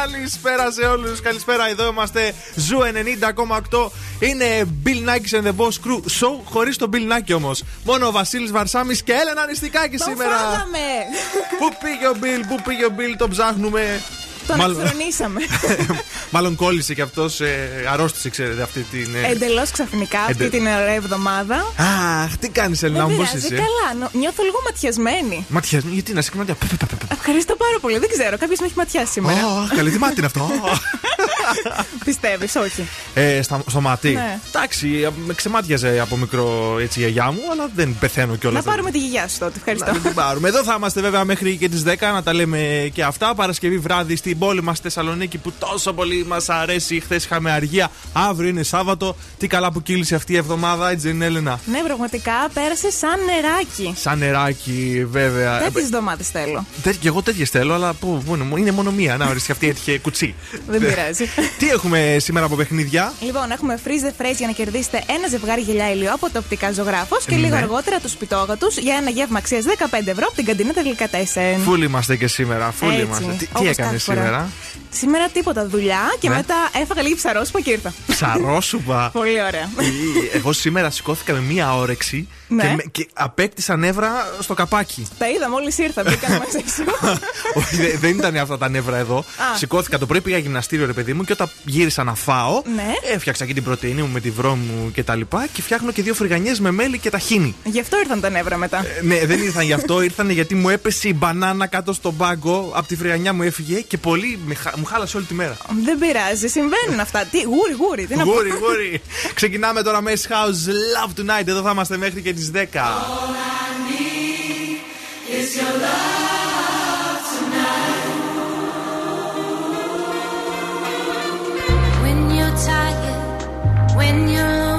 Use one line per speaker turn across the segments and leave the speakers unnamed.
Καλησπέρα σε όλους. Καλησπέρα, εδώ είμαστε. Zoo 90,8. Είναι Bill Nakis and the Boss Crew Show χωρίς τον Bill Nakis όμως. Μόνο ο Βασίλης Βαρσάμι και Έλενα Νηστικάκη σήμερα. Πού πήγε ο Bill, πού πήγε ο Bill, τον ψάχνουμε.
Τον Μάλλον...
Μάλλον κόλλησε και αυτός, ε, αρρώστησε, ξέρετε, αυτή την.
Ε... Εντελώς ξαφνικά αυτή την ωραία εβδομάδα.
Αχ, τι κάνεις, Ελένα μου, πώς είσαι.
Καλά, νιώθω λίγο ματιασμένη.
Ματιασμένη, γιατί να σε
Ευχαριστώ πάρα πολύ. Δεν ξέρω, κάποιος με έχει ματιάσει σήμερα.
Oh, καλή, τι μάτι είναι αυτό.
Πιστεύεις, όχι.
Ε, στα, στο μάτι. Ναι. Εντάξει, με ξεμάτιαζε από μικρό έτσι η γιαγιά μου, αλλά δεν πεθαίνω κιόλας.
Να πάρουμε τη γιαγιά σου τότε. Ευχαριστώ.
Να την πάρουμε. Εδώ θα είμαστε βέβαια μέχρι και τις 10 να τα λέμε και αυτά. Παρασκευή βράδυ στην πόλη μας Θεσσαλονίκη που τόσο πολύ μας αρέσει. Χθες είχαμε αργία. Αύριο είναι Σάββατο. Τι καλά που κύλησε αυτή η εβδομάδα, έτσι δεν Έλενα;
Ναι, πραγματικά πέρασε σαν νεράκι.
Σαν νεράκι, βέβαια.
Τέτοιες εβδομάδες θέλω.
Και εγώ τέτοιες θέλω, αλλά πού, είναι μόνο μία. Να οριστεί αυτή έτυχε κουτσί.
Δεν πειράζει.
Τι έχουμε σήμερα από παιχνίδια;
Λοιπόν, έχουμε freeze the phrase για να κερδίσετε ένα ζευγάρι γελιά ηλιό από το οπτικά ζωγράφος και λίγο ναι. αργότερα τους σπιτόγατου για ένα γεύμα αξίας 15 ευρώ από την καντίνα Τελικατέσεν.
Φούλοι είμαστε και σήμερα. Φούλοι είμαστε. Τι, τι έκανες σήμερα.
Σήμερα τίποτα δουλειά και ναι. μετά έφαγα λίγη ψαρόσουπα και ήρθα.
Ψαρόσουπα.
Πολύ ωραία.
Εγώ σήμερα σηκώθηκα με μία όρεξη ναι. και, με, και απέκτησα νεύρα στο καπάκι.
Τα είδα μόλις ήρθα, μπήκα μαζί σου.
Όχι, δεν ήταν αυτά τα νεύρα εδώ. Σηκώθηκα το πρωί, πήγα γυμναστήριο, ρε παιδί μου, και όταν γύρισα να φάω,
ναι.
έφτιαξα και την πρωτενη μου με τη βρώμη μου και τα λοιπά και φτιάχνω και δύο φρυγανιές με μέλι και ταχίνι.
Γι' αυτό ήρθαν τα νεύρα μετά.
Ε, ναι, δεν ήρθαν γι' αυτό, ήρθαν γιατί μου έπεσε η μπανάνα κάτω στον πάγκο, από τη φρυγανιά μου έφυγε και πολύ μου χάλασε όλη τη μέρα.
Δεν πειράζει, συμβαίνουν αυτά. Τι, γούρι, γούρι. Τι
γούρι, γούρι. Ξεκινάμε τώρα με House Love Tonight. Εδώ θα είμαστε μέχρι και τις 10. when you're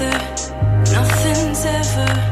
Nothing's ever.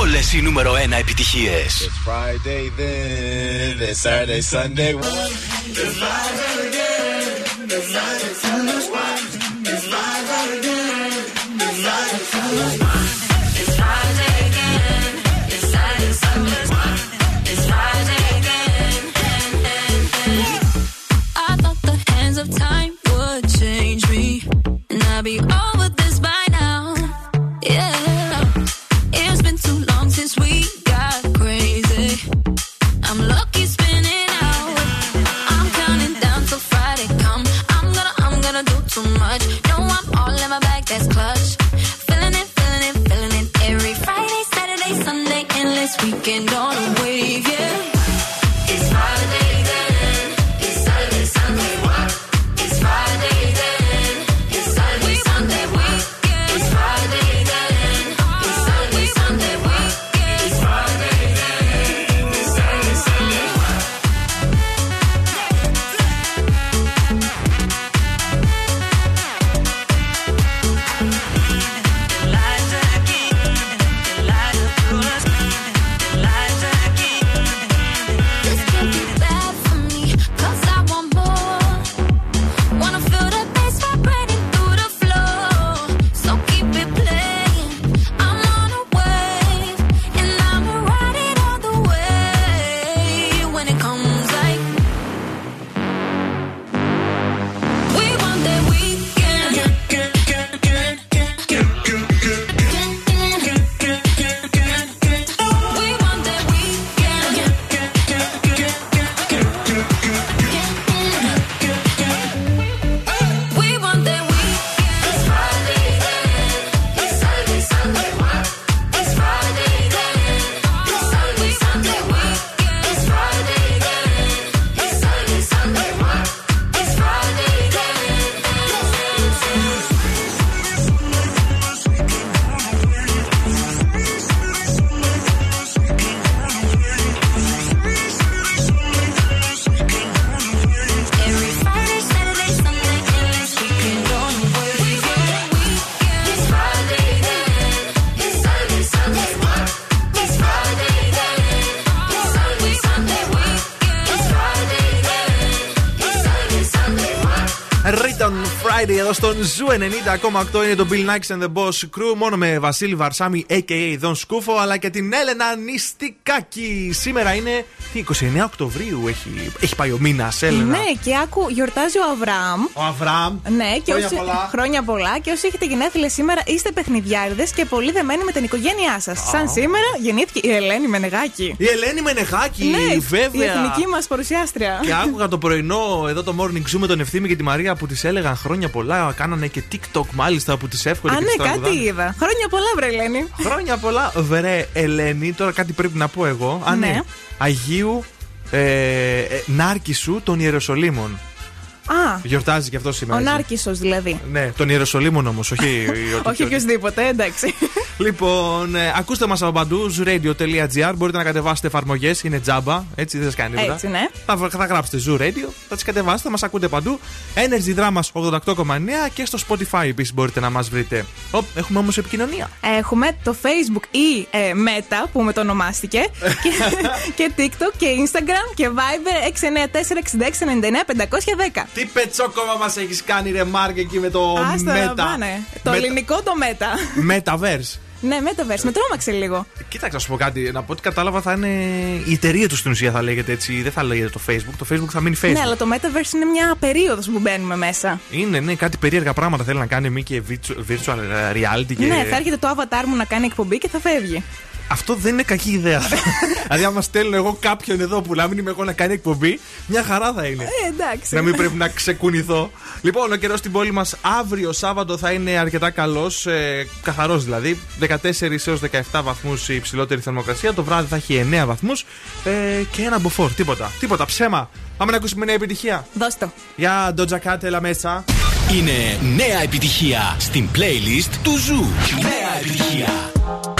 Όλες οι νούμερο 1 επιτυχίες.
It's Friday then, it's Saturday, Sunday. It's
στον Ζου 90,8 είναι το Bill Nakis and the Boss Crew. Μόνο με Βασίλη Βαρσάμι, a.k.a. Δον Σκούφο, αλλά και την Έλενα Νιστικάκη. Σήμερα είναι. Τι, 29 Οκτωβρίου έχει, έχει πάει ο μήνας, Έλενα.
Ναι, και άκου, γιορτάζει ο Αβραάμ.
Ο Αβραάμ.
Ναι, και
χρόνια
όσοι,
πολλά.
χρόνια πολλά. Και όσοι έχετε γενέθλια σήμερα, είστε παιχνιδιάριδες και πολύ δεμένοι με την οικογένειά σας. Σαν σήμερα γεννήθηκε η Ελένη Μενεγάκη.
Η Ελένη Μενεγάκη,
Ναι,
βέβαια.
η εθνική μας παρουσιάστρια.
Και άκουγα το πρωινό εδώ το morning zoo με τον Ευθύμη και τη Μαρία που της έλεγαν χρόνια πολλά. Κάνανε και TikTok μάλιστα που τι εύχονται
Α,
και
ναι,
τις
κάτι
τραγουδάνε.
είδα. Χρόνια πολλά, βρε Ελένη.
Χρόνια πολλά, βρε Ελένη. Τώρα κάτι πρέπει να πω εγώ. Α, ναι.
Ναι.
Αγίου ε, ε, Νάρκησου των Ιεροσολύμων.
Α,
Γιορτάζει και αυτό σήμερα.
ο
έτσι.
Νάρκησο δηλαδή.
Ναι, των Ιεροσολύμων όμως, όχι. ό,τι-
Όχι οποιοδήποτε, εντάξει.
Λοιπόν, ε, ακούστε μας από παντού, zooradio.gr. Μπορείτε να κατεβάσετε εφαρμογές, είναι τζάμπα, έτσι δεν σας κάνει τίποτα.
Έτσι, ναι.
Θα, θα γράψετε Zoo Radio, θα τις κατεβάσετε, μας ακούτε παντού. Energy Drama 88,9 και στο Spotify επίσης μπορείτε να μας βρείτε. Οπ, έχουμε όμως επικοινωνία.
Έχουμε το Facebook ή ε, Meta που με το ονομάστηκε και, και TikTok και Instagram και Viber 694-6699-510.
Τι πετσόκομα μας έχεις κάνει, ρε Μάρκ, εκεί με το
Άστα να
Meta;
πάνε. Το
Meta-
ελληνικό το Meta.
Metaverse.
ναι, Metaverse. Με τρόμαξε λίγο.
Κοίταξε, να σου πω κάτι. Να πω ότι κατάλαβα θα είναι. Η εταιρεία του στην ουσία θα λέγεται έτσι. Δεν θα λέγεται το Facebook. Το Facebook θα μείνει Facebook.
Ναι, αλλά το Metaverse είναι μια περίοδος που μπαίνουμε μέσα.
Είναι, ναι, κάτι περίεργα πράγματα θέλει να κάνει μη και virtu- virtual reality. Και...
Ναι, θα έρχεται το avatar μου να κάνει εκπομπή και θα φεύγει.
Αυτό δεν είναι κακή ιδέα. δηλαδή, άμα στέλνω εγώ κάποιον εδώ που να μην είμαι εγώ να κάνει εκπομπή, μια χαρά θα είναι.
Ε, εντάξει.
Να μην πρέπει να ξεκουνηθώ. Λοιπόν, ο καιρός στην πόλη μας αύριο Σάββατο θα είναι αρκετά καλός, ε, καθαρός δηλαδή. 14 έως 17 βαθμούς η υψηλότερη θερμοκρασία. Το βράδυ θα έχει 9 βαθμούς ε, και ένα μποφόρ. Τίποτα. Τίποτα. Ψέμα. Πάμε να ακούσουμε νέα επιτυχία.
Δώσ' το.
Για Doja Cat, έλα μέσα.
Είναι νέα επιτυχία στην playlist του Zoo. Νέα επιτυχία.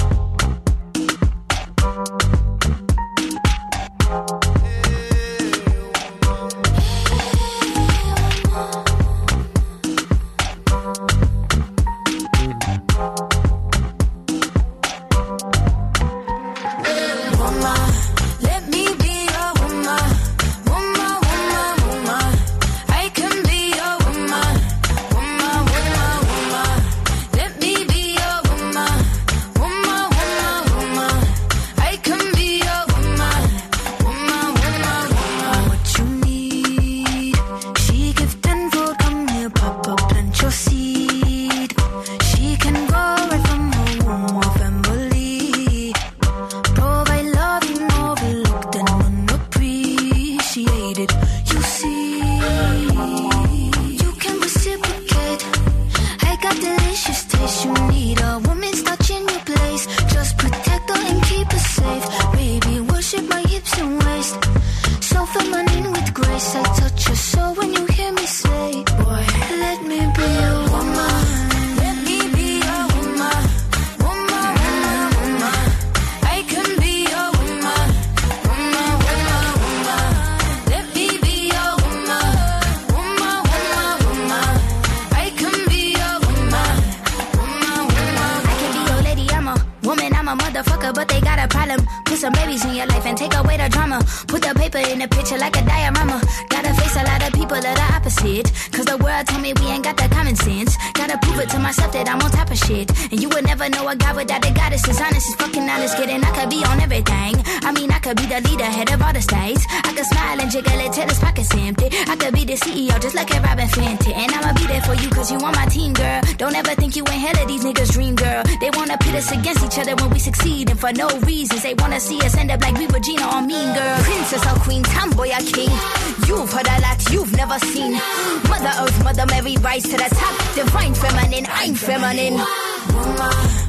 ever seen. Mother Earth, Mother Mary, rise to the top. Divine feminine, I'm feminine. Woman.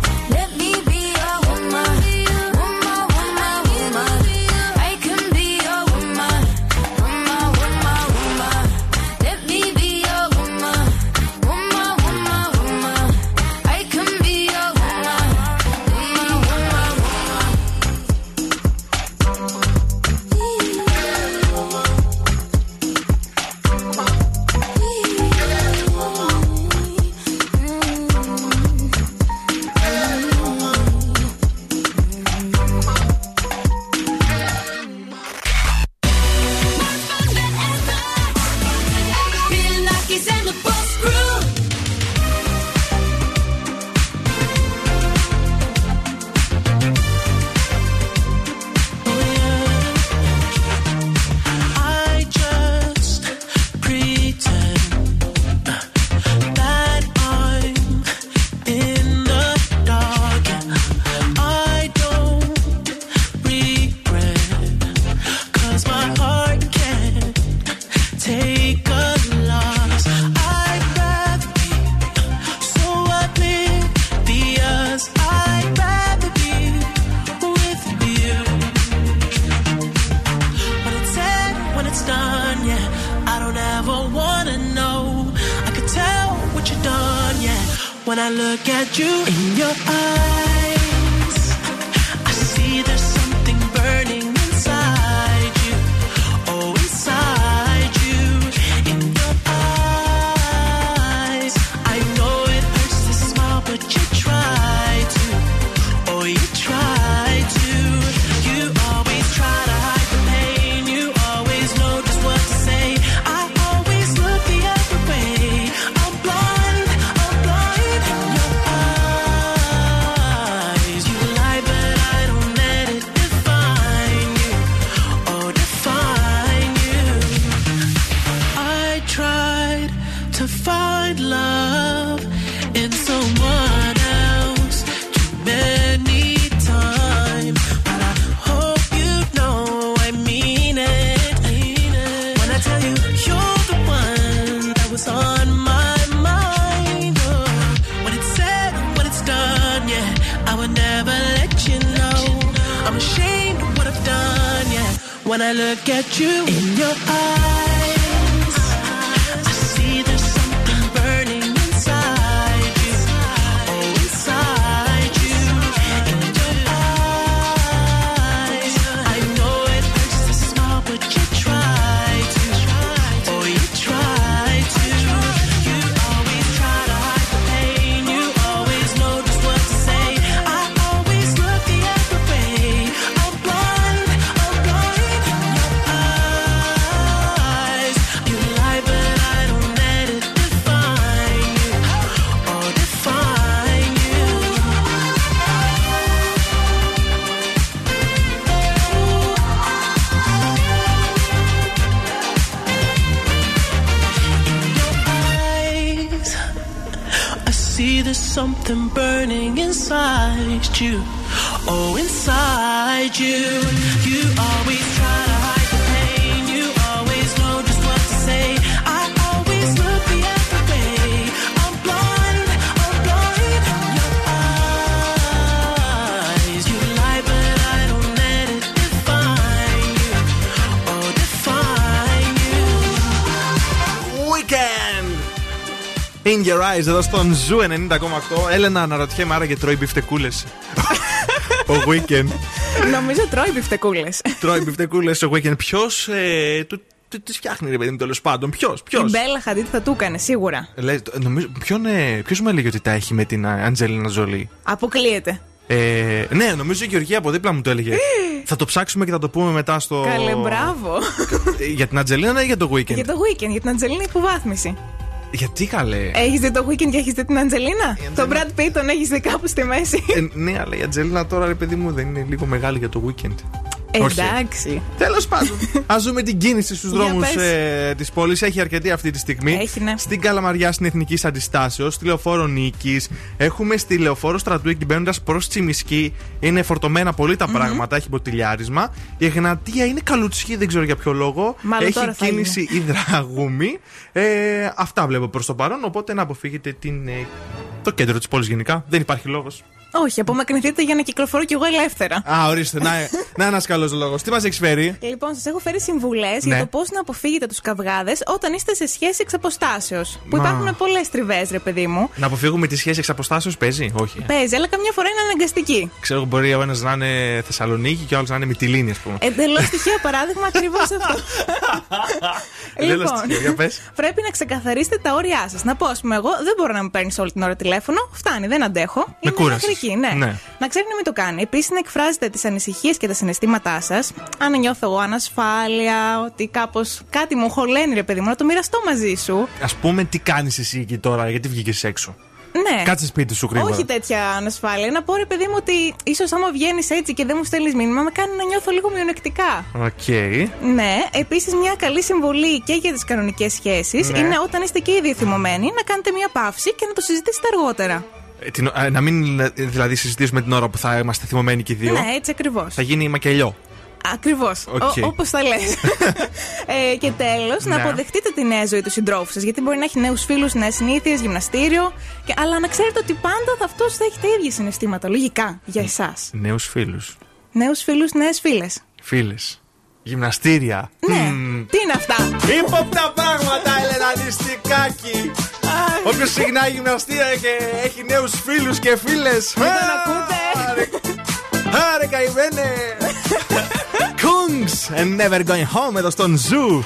Nothing burn. Eyes
εδώ στον Zoo 90,8. Έλενα, αναρωτιέμαι άραγε τρώει μπιφτεκούλες. ο Weeknd.
Νομίζω τρώει μπιφτεκούλες.
τρώει μπιφτεκούλες ο Weeknd. Ποιος ε, του τις φτιάχνει ρε παιδί μου τέλος πάντων. Ποιος, ποιος;
Η Μπέλα Χαντίτ θα του έκανε σίγουρα.
Ποιο νομίζω, ποιον, ε, ποιος μου έλεγε ότι τα έχει με την Αντζέλινα Ζολή.
Αποκλείεται.
Ε, ναι, νομίζω η Γεωργία από δίπλα μου το έλεγε. θα το ψάξουμε και θα το πούμε μετά στο.
Καλέ, μπράβο.
Ε, για την Αντζελίνα ή για το Weeknd;
Για το weekend, για την Αντζελίνα υποβάθμιση.
Γιατί καλέ;
Έχεις δει το weekend και έχεις δει την Αντζελίνα;
Η
Τον
Αντζελίνα-
Brad Pitt τον έχεις δει κάπου στη μέση;
Ε, ναι, αλλά η Ατζελίνα τώρα, ρε παιδί μου, δεν είναι λίγο μεγάλη για το weekend. Όχι.
Εντάξει.
Τέλος πάντων, ας δούμε την κίνηση στους
Για
δρόμους
πες.
ε, της πόλης. Έχει αρκετή αυτή τη στιγμή.
Έχει, ναι.
Στην Καλαμαριά στην Εθνική Αντιστάσεως, στη Λεωφόρο Νίκης. Έχουμε στη Λεωφόρο Στρατού εκεί μπαίνοντα προς Τσιμισκή. Είναι φορτωμένα πολύ τα πράγματα, έχει μποτιλιάρισμα. Η Εγνατία είναι καλουτσική, δεν ξέρω για ποιο λόγο.
Μάλλον
έχει
τώρα θα
κίνηση υδραγούμη. Ε, αυτά βλέπω προς το παρόν. Οπότε να αποφύγετε την, ε, το κέντρο της πόλης γενικά. Δεν υπάρχει λόγος.
Όχι, απομακρυνθείτε για να κυκλοφορώ κι εγώ ελεύθερα.
Α, ορίστε, να, να ένα καλό λόγο. Τι μας έχεις φέρει;
Λοιπόν, σας έχω φέρει συμβουλές
Ναι.
για το πώς να αποφύγετε τους καυγάδες όταν είστε σε σχέση εξ αποστάσεως. Που
Μα.
υπάρχουν πολλές τριβές, ρε παιδί μου.
Να αποφύγουμε τη σχέση εξ αποστάσεως, παίζει, όχι.
Παίζει, αλλά καμιά φορά είναι αναγκαστική.
Ξέρω μπορεί ο ένας να είναι Θεσσαλονίκη και ο άλλος να είναι Μυτιλίνη, ας πούμε.
Εντελώς τυχαίο παράδειγμα ακριβώς αυτό.
Εντελώς τυχαίο, για πες.
πρέπει να ξεκαθαρίσετε τα όρια σας. Να πω, ας πούμε, εγώ δεν μπορώ να με παίρνεις όλη την ώρα τηλέφωνο. Φτάνει, δεν αντέχω. Με
κούρασες.
εχθρική, ναι.
Ναι.
Να ξέρει να μην το κάνει. Επίσης, να εκφράζετε τις ανησυχίες και τα συναισθήματά σας. Αν νιώθω εγώ ανασφάλεια, ότι κάπως κάτι μου χωλαίνει, ρε παιδί μου, να το μοιραστώ μαζί σου.
Α πούμε, τι κάνεις εσύ εκεί τώρα, γιατί βγήκες έξω.
Ναι.
Κάτσε σπίτι σου γρήγορα.
Όχι τέτοια ανασφάλεια. Να πω ρε παιδί μου ότι ίσως άμα βγαίνεις έτσι και δεν μου στέλνεις μήνυμα, με κάνει να νιώθω λίγο μειονεκτικά.
Οκ.
Ναι, επίσης μια καλή συμβολή και για τις κανονικές σχέσεις
Ναι.
είναι όταν είστε και ήδη θυμωμένοι να κάνετε μια παύση και να το συζητήσετε αργότερα.
Ε, την- ε, να μην ε, δηλαδή συζητήσουμε την ώρα που θα είμαστε θυμωμένοι και οι δύο.
Ναι, έτσι ακριβώς.
Θα γίνει μακελιό.
Ακριβώς.
Οκ.
Όπως τα λες. ε, και τέλος, να
Ναι.
αποδεχτείτε τη νέα ζωή του συντρόφου σας. Γιατί μπορεί να έχει νέους φίλους, νέες συνήθειες, γυμναστήριο. Και, αλλά να ξέρετε ότι πάντα αυτός θα έχει τα ίδια συναισθήματα. Λογικά για εσάς.
Νέους φίλους.
Νέους φίλους, νέες φίλες.
Φίλες. Γυμναστήρια.
Ναι.
Μμμ.
Τι είναι αυτά;
Ύποπτα πράγματα, Έλενα Νηστικάκη. Όποιος ξεκινάει γυμναστήρια και έχει νέους φίλους και φίλες.
τον ακούτε.
Άρε καημένε. Kungs and never going home εδώ στον Ζου.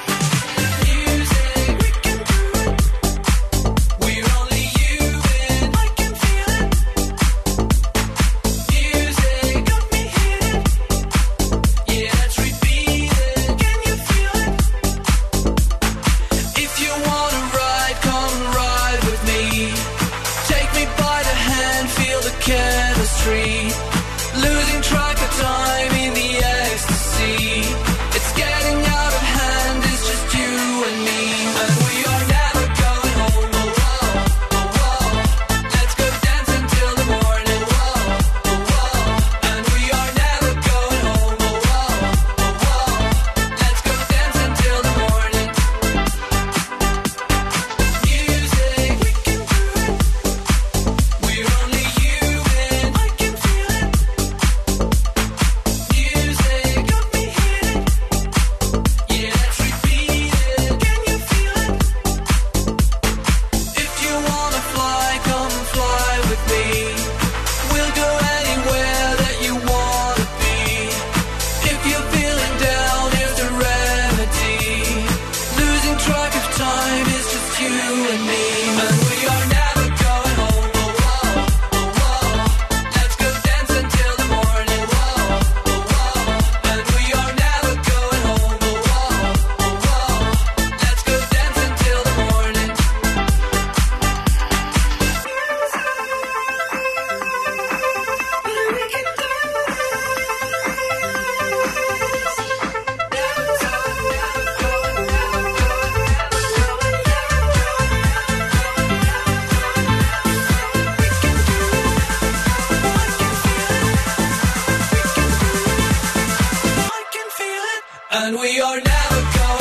And we are never going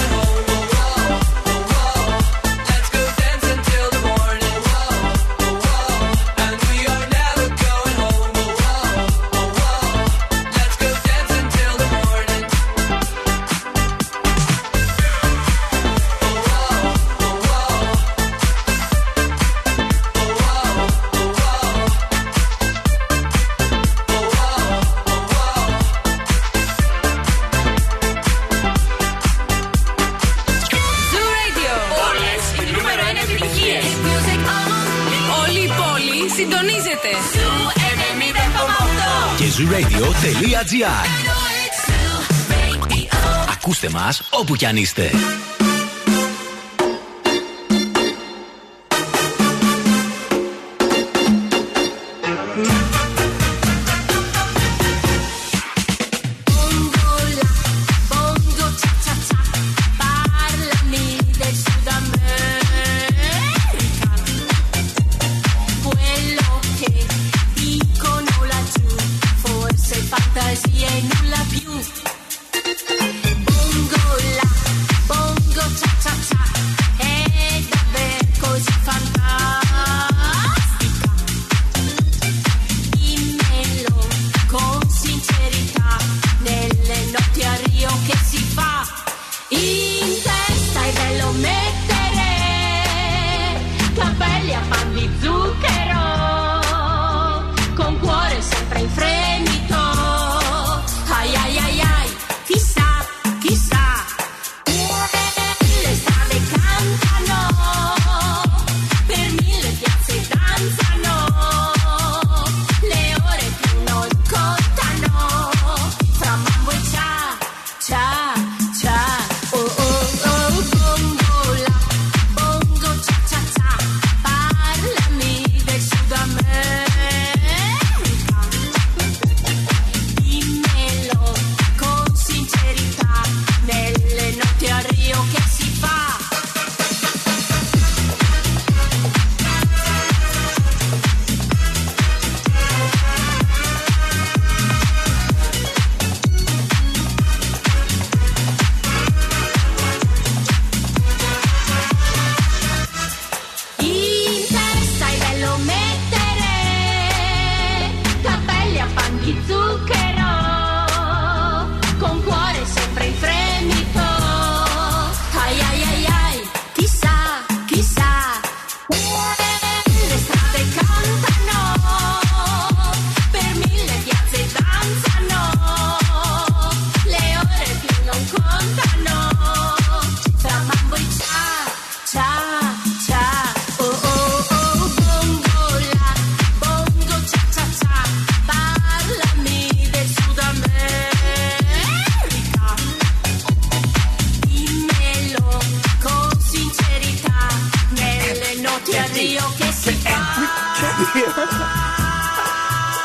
μας όπου κι αν είστε.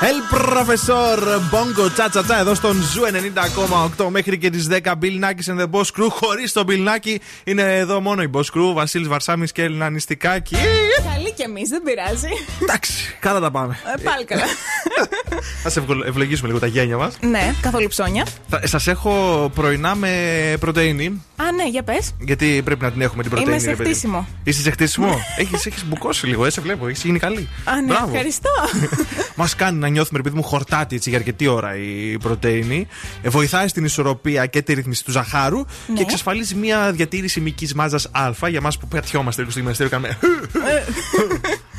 El Professor Bongo Τσα Τσα Τσα εδώ στον Ζου 90,8 μέχρι και τις 10. Bill Nakis and the Boss Crew. Χωρίς τον Bill Nakis είναι εδώ μόνο η Boss Crew. Βασίλης Βαρσάμι και Έλενα Νηστικάκη.
Καλή κι εμείς, δεν πειράζει.
Εντάξει, καλά τα πάμε.
Ε, πάλι καλά.
Θα σε ευγο- ευλογήσουμε λίγο τα γένια μας.
ναι, καθόλου ψώνια.
Σας έχω πρωινά με πρωτεΐνη.
Α, ναι, για πες.
Γιατί πρέπει να την έχουμε την πρωτεΐνη.
Είμαι σε
ρε παιδί.
χτίσιμο.
Είσαι σε χτίσιμο; έχεις, έχεις μπουκώσει λίγο, ε, σε βλέπω. Έχεις γίνει καλή.
Α, ναι,
Μπράβο.
ευχαριστώ.
Μας κάνει να νιώθουμε, επειδή μου χορτάτη έτσι για αρκετή ώρα η πρωτενη. Ε, βοηθάει στην ισορροπία και τη ρύθμιση του ζαχάρου
Ναι.
και εξασφαλίζει μια διατήρηση μυκής μάζας Α για εμά που πετιόμαστε λίγο στο γυμναστήριο. Κάνουμε.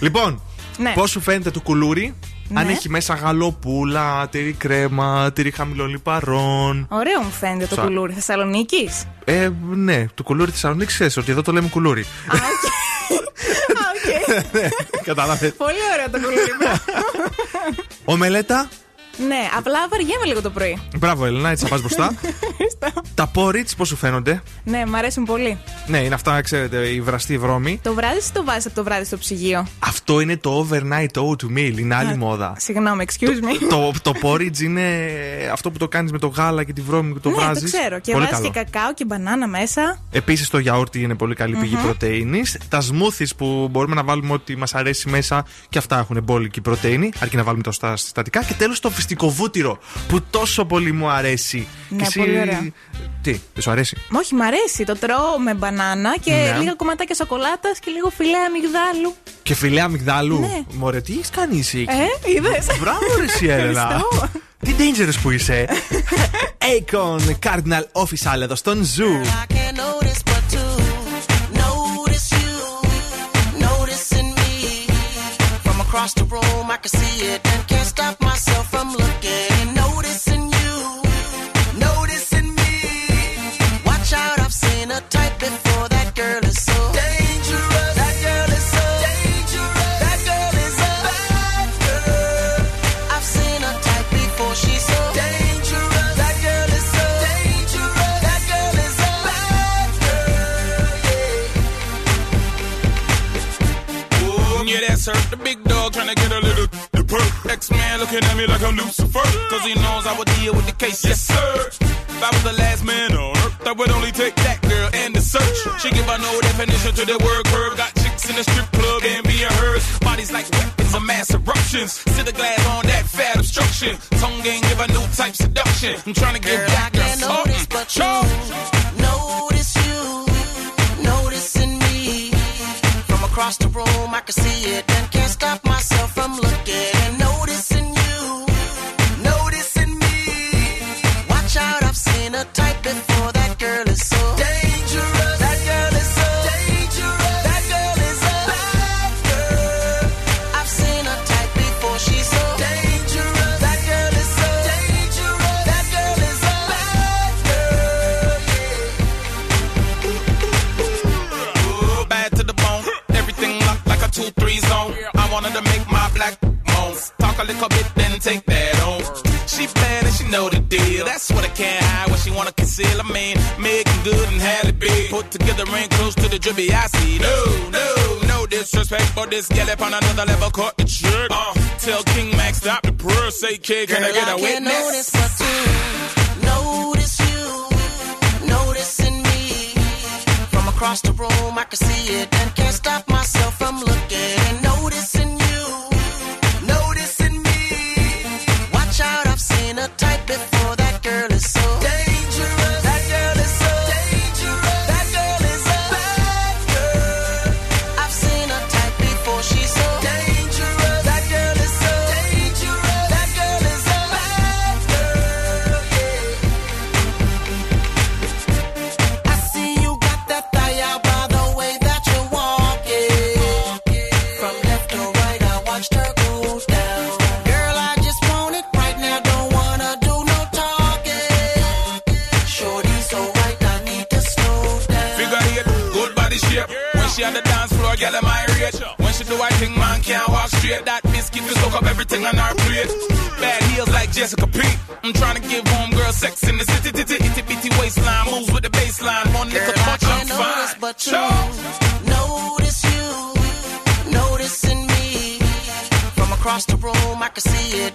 λοιπόν,
Ναι.
πώς σου φαίνεται το κουλούρι, αν
Ναι.
έχει μέσα γαλοπούλα, τυρί κρέμα, τυρί χαμηλών λιπαρών.
Ωραίο μου φαίνεται το
Σα-
κουλούρι Θεσσαλονίκης.
Ε, ναι, το κουλούρι τη Θεσσαλονίκης ξέρεις ότι εδώ το λέμε κουλούρι. Κατάλαβε.
Πολύ ωραίο το κουλούρι.
¿Omeleta?
Ναι, απλά βαριέμαι λίγο το πρωί.
Μπράβο, Ελένα, έτσι θα πας μπροστά. Τα πόριτ πώς σου φαίνονται;
Ναι, μου αρέσουν πολύ.
Ναι, είναι αυτά, ξέρετε, η βραστή βρώμη.
Το βράδυ ή το βάζεις από το βράδυ στο ψυγείο.
Αυτό είναι το overnight oatmeal, είναι άλλη μόδα.
Συγγνώμη, excuse me.
το, το porridge είναι αυτό που το κάνεις με το γάλα και τη βρώμη που το
ναι,
βράζεις.
το ξέρω. Και
πολύ
βάζεις
καλό.
και κακάο και μπανάνα μέσα.
Επίσης το γιαούρτι είναι πολύ καλή πηγή πρωτενη. Τα smoothies που μπορούμε να βάλουμε ό,τι μας αρέσει μέσα και αυτά έχουν μπόλικη πρωτενη, αρκεί να βάλουμε το στα συστατικά. Και τέλος το φυστικό βούτυρο που τόσο πολύ μου αρέσει.
Ναι,
Και εσύ-
πολύ ωραία.
Τι, δεν σου αρέσει;
Μα Όχι, μ' αρέσει. Το τρώω με μπανάνα και
Ναι.
λίγα κομματάκια σοκολάτας και λίγο φιλέ αμυγδάλου.
Και φιλέ αμυγδάλου;
Ναι.
Μωρέ, τι έχεις κάνει εσύ. εκεί;
Ε, είδες.
Μπράβο, ρε, εσύ, Έλενα.
Ευχαριστώ.
Τι dangerous που είσαι. Akon Cardinal Official εδώ στον Zoo.
Across the room, I can see it and can't stop myself from looking.
The big dog trying to get a little the perk. X-Man looking at me like I'm Lucifer. Cause he knows I would deal with the case. Yes, sir. If I was the last man on earth, I would only take that girl and the search. She give a no definition to the word curve. Got chicks in the strip club and be a hers. Bodies like weapons of mass eruptions. Sit the glass on that fat obstruction. Tongue game give a new type seduction. I'm trying to give
Girl,
that girl something.
but you. Across the room, I can see it and can't stop myself from looking
I wanted to make my black moans. Talk a little bit, then take that on. She bad and she know the deal. That's what I can't hide. What she wanna conceal. I mean, making good and had it big. Put together ain't close to the drippy I see. No, no, no disrespect, but this gal up on another level caught the trick. Uh, tell King Max stop the prayer. Say, kid, can I
Girl,
get a
can't
witness?
notice you. Notice you, noticing me. From across the room, I can see it and can't stop myself from looking Passing you.
Am When she do I think man can't walk straight. That biscuit will soak up everything on our plate. Bad heels like Jessica P. I'm trying to give home girl sex in the city, titty, itty bitty waistline. Moves with the baseline. One
Girl, I
touch, I'm fine.
but you. Notice you, noticing me. From across the room, I can see it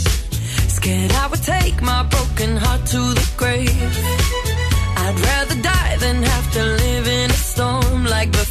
Scared I would take
my broken heart to the grave. I'd rather
die than have to live in a storm
like before.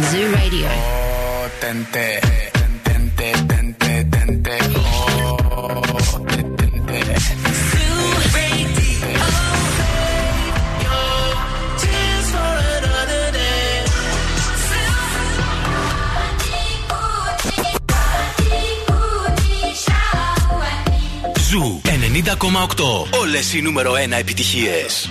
Zoo Radio. Oh,
Ζου 90,8. Όλες οι νούμερο ένα επιτυχίες.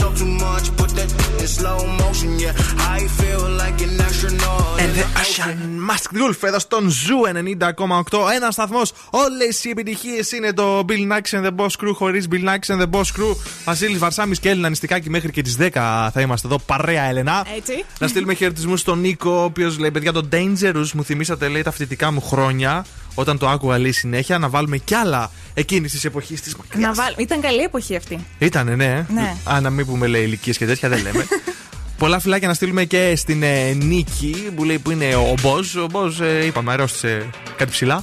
Talk too much, put that in slow motion. Yeah, I feel like an astronaut;
And
in
the
the
Ocean Masked Wolf εδώ στον Ζου 90,8. Ένας σταθμός. Όλες οι επιτυχίες είναι το Bill Nakis and the Boss Crew χωρίς Bill Nakis and the Boss Crew. Βασίλης Βαρσάμι και Έλενα Νηστικάκη μέχρι και τις 10 θα είμαστε εδώ. Παρέα Έλενα.
Έτσι.
Να στείλουμε χαιρετισμούς στον Νίκο, ο οποίος λέει: Παιδιά, το Dangerous μου θυμήσατε, λέει, τα φοιτητικά μου χρόνια. Όταν το άκουγα, λέει συνέχεια, να βάλουμε κι άλλα εκείνης της εποχής της μακριάς.
Να βάλ... Ήταν καλή εποχή αυτή.
Ήτανε, ναι.
Ναι.
Α, να μην πούμε λέει ηλικίες και τέτοια, δεν λέμε. Πολλά φιλάκια να στείλουμε και στην ε, Νίκη που λέει που είναι ο Μποζ. Ο Μποζ, ε, είπαμε, αρρώστησε κάτι ψηλά.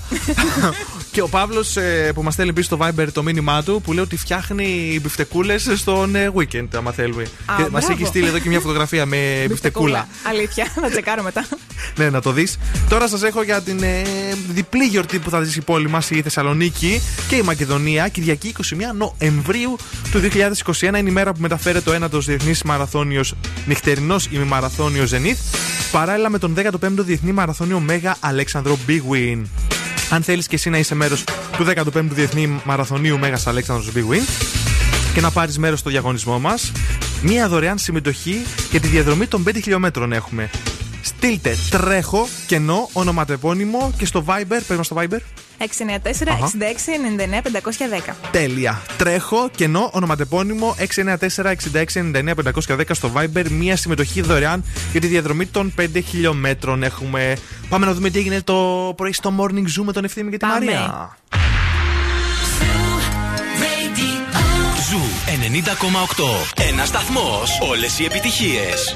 και ο Παύλος που μας στέλνει πίσω στο Viber το μήνυμά του που λέει ότι φτιάχνει μπιφτεκούλες στον ε, weekend, άμα θέλουμε.
Α,
και μας
μπράβο.
έχει στείλει εδώ και μια φωτογραφία με μπιφτεκούλα.
Αλήθεια, θα τσεκάρω μετά.
ναι, να το δεις. Τώρα σας έχω για την ε, διπλή γιορτή που θα ζήσει η πόλη μας, η Θεσσαλονίκη και η Μακεδονία, Κυριακή 21 Νοεμβρίου του 2021. Είναι η μέρα που μεταφέρεται ο ένατος Διεθνής Μαραθώνιος Νυχτερινό ημιμαραθώνιο Zenith, παράλληλα με τον 15ο Διεθνή Μαραθώνιο Μέγα Αλέξανδρο Big Win. Αν θέλεις και εσύ να είσαι μέρος του 15ου Διεθνή Μαραθωνίου Μέγας Αλέξανδρος Big Win και να πάρεις μέρος στο διαγωνισμό μας, μία δωρεάν συμμετοχή για τη διαδρομή των 5 χιλιόμετρων έχουμε. Στείλτε τρέχω, κενό, ονοματεπώνυμο και στο Viber. Πες μας στο Viber.
694-6699-510.
Τέλεια. Τρέχω, κενό, ονοματεπώνυμο 694-6699-510 στο Viber. Μία συμμετοχή δωρεάν για τη διαδρομή των 5 χιλιόμετρων. Έχουμε. Πάμε να δούμε τι έγινε το πρωί στο morning zoo με τον Ευθύμη και τη
Πάμε.
Μαρία.
Ζου 90,8. Ένας σταθμός. Όλες οι
επιτυχίες.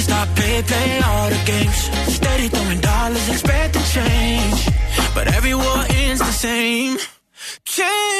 Stop not paid, all the games. Steady throwing dollars, expect to change. But every war ends the same. Change.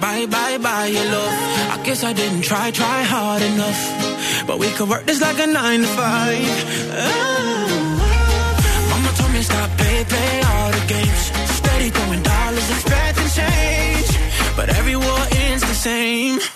Buy, buy, buy your love. I guess I didn't try, try hard enough. But we could work this like a nine to five. Oh. Mama told me stop, play, play all the games. Steady throwing dollars, expecting change. But every war ends the same.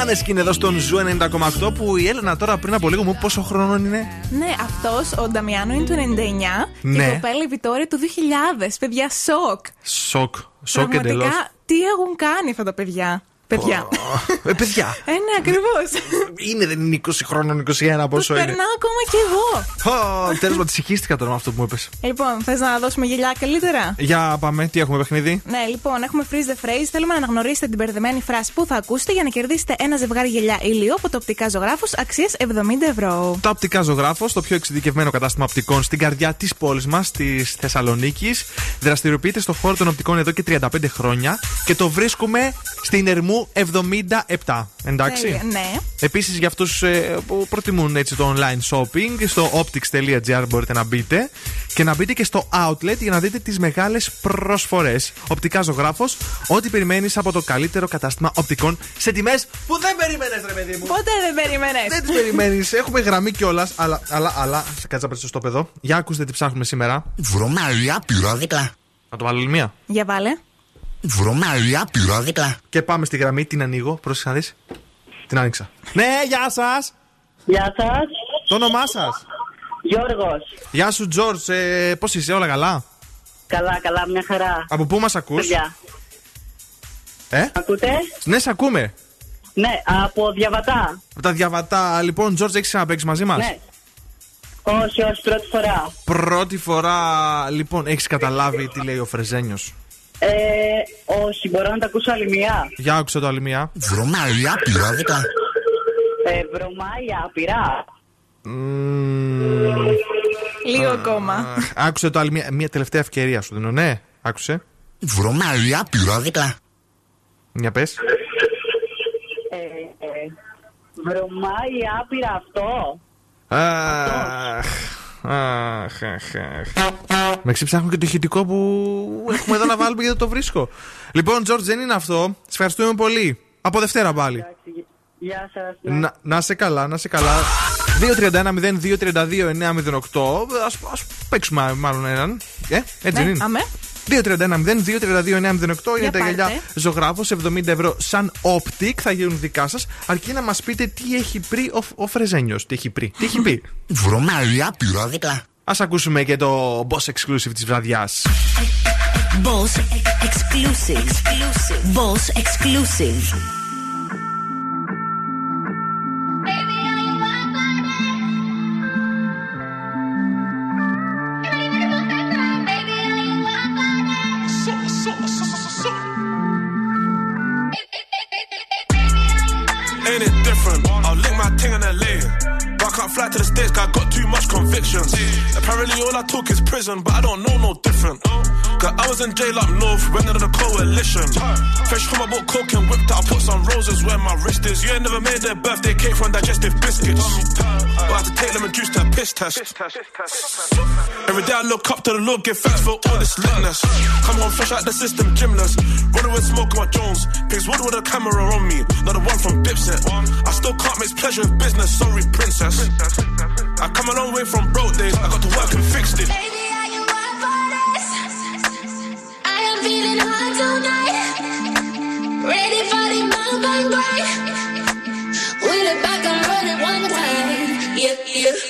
Måneskin εδώ στον Ζου 90,8 που η Έλενα τώρα πριν από λίγο μου πόσο χρόνο είναι.
Ναι, αυτός ο Νταμιάνο είναι του 99 και
Ναι.
η κοπέλα η Βιτόρια του 2000. Παιδιά, σοκ.
Σοκ. Σοκ εντελώς.
Πραγματικά, τι έχουν κάνει αυτά τα παιδιά; Παιδιά.
Ε, παιδιά.
Ε, ναι, ακριβώς.
Είναι, δεν είναι 20 χρόνων, 21 πόσο είναι.
Περνάω ακόμα κι εγώ.
Τέλος πάντων, συγχύστηκα τώρα με αυτό που μου είπες.
Λοιπόν, θες να δώσουμε γελιά καλύτερα;
Για πάμε, τι έχουμε παιχνίδι;
Ναι, λοιπόν, έχουμε freeze the phrase. Θέλουμε να αναγνωρίσετε την μπερδεμένη φράση που θα ακούσετε για να κερδίσετε ένα ζευγάρι γελιά ήλιο από το οπτικά ζωγράφους αξίας 70 ευρώ.
Τα οπτικά ζωγράφος, το πιο εξειδικευμένο κατάστημα οπτικών στην καρδιά της πόλης μας, της Θεσσαλονίκης. Δραστηριοποιείται στο χώρο των οπτικών εδώ και 35 χρόνια και το βρίσκουμε στην Ερμού 77. Εντάξει.
Τέλεια, Ναι.
Επίσης για αυτούς που προτιμούν έτσι το online shopping, στο optics.gr μπορείτε να μπείτε και να μπείτε και στο outlet για να δείτε τις μεγάλες προσφορές. Οπτικά ζωγράφος, ό,τι περιμένεις από το καλύτερο κατάστημα οπτικών σε τιμές που δεν περίμενε, ρε παιδί μου.
Ποτέ δεν περίμενε.
Δεν τις περιμένεις. Έχουμε γραμμή κιόλας, αλλά, αλλά, αλλά. Σε κάτσε να στο παιδό. Για ακούστε τι ψάχνουμε σήμερα.
Βρωμαλιά πυρόδικλα.
Να το βάλω άλλη μία.
Για βάλε.
Βρωμαλιά πυρόδικλα.
Και πάμε στη γραμμή, την ανοίγω. Πρόσεχε να δεις. Την άνοιξα. Ναι, γεια σας.
Γεια σας.
Το όνομά σας;
Γιώργος.
Γεια σου, Τζορτζ. Ε, Πώς είσαι, όλα καλά;
Καλά, καλά, μια χαρά.
Από πού μας ακούς,
Παιδιά.
Ε;
Ακούτε;
Ναι, σε ακούμε.
Ναι, από διαβατά.
Από τα διαβατά. Λοιπόν, Τζορτζ, έχεις ξαναπέξει μαζί μας;
Ναι. Όχι, όχι, πρώτη φορά.
Πρώτη φορά, λοιπόν, έχεις καταλάβει τι λέει ο Φρεζένιος.
Ε, όχι, μπορώ να τα ακούσω άλλη μία.
Για άκουσε το άλλη μία.
Βρωμαλιά πυρόδικλα.
Ε, βρωμάει άπειρα.
Λίγο ακόμα.
Άκουσε το άλλη μία. Μία τελευταία ευκαιρία σου δίνω, ναι. Άκουσε.
Βρωμαλιά πυρόδικλα.
Μια πες.
Ε, ε, βρωμάει άπειρα αυτό.
Αχ, αχ, αχ, αχ. Με ξεψάχνω και το ηχητικό που έχουμε εδώ να βάλουμε γιατί το βρίσκω. Λοιπόν, Τζορτζ, δεν είναι αυτό. Σε ευχαριστούμε πολύ. Από Δευτέρα πάλι.
Γεια σας.
Να, να σε καλά, να σε καλά. 231-0232-908. Ας, ας παίξουμε μάλλον έναν. Ε, έτσι
Ναι,
δεν είναι.
αμέ.
231-0232-908 είναι
Για
τα γυαλιά
πάρτε.
ζωγράφο 70 ευρώ σαν optic θα γίνουν δικά σας. Αρκεί να μας πείτε τι έχει πει ο, ο Φρεζένιος. Τι έχει πει. Τι έχει πει.
Βρωμαλιά πυρόδικλα.
Α ακούσουμε και το boss exclusive της βραδιάς.
Boss exclusive. Boss exclusive.
Can't fly to the States, I got too much convictions. Apparently, all I talk is prison, but I don't know no different. I was in jail up north, went under the coalition. Fresh from my book, coke and whipped out. I put some roses where my wrist is. You ain't never made their birthday cake from digestive biscuits. But I had to take lemon juice to a piss test. Every day I look up to the Lord, give thanks for all this litness. Come on, fresh out the system, gymless. Running with smoke on my Jones. Pigs wood with a camera on me, not the one from Dipset. I still can't mix pleasure with business, sorry, princess. I come a long way from broke days, I got to work and fixed it.
Feeling hot tonight. Ready for the back and run it one. Yeah, yeah.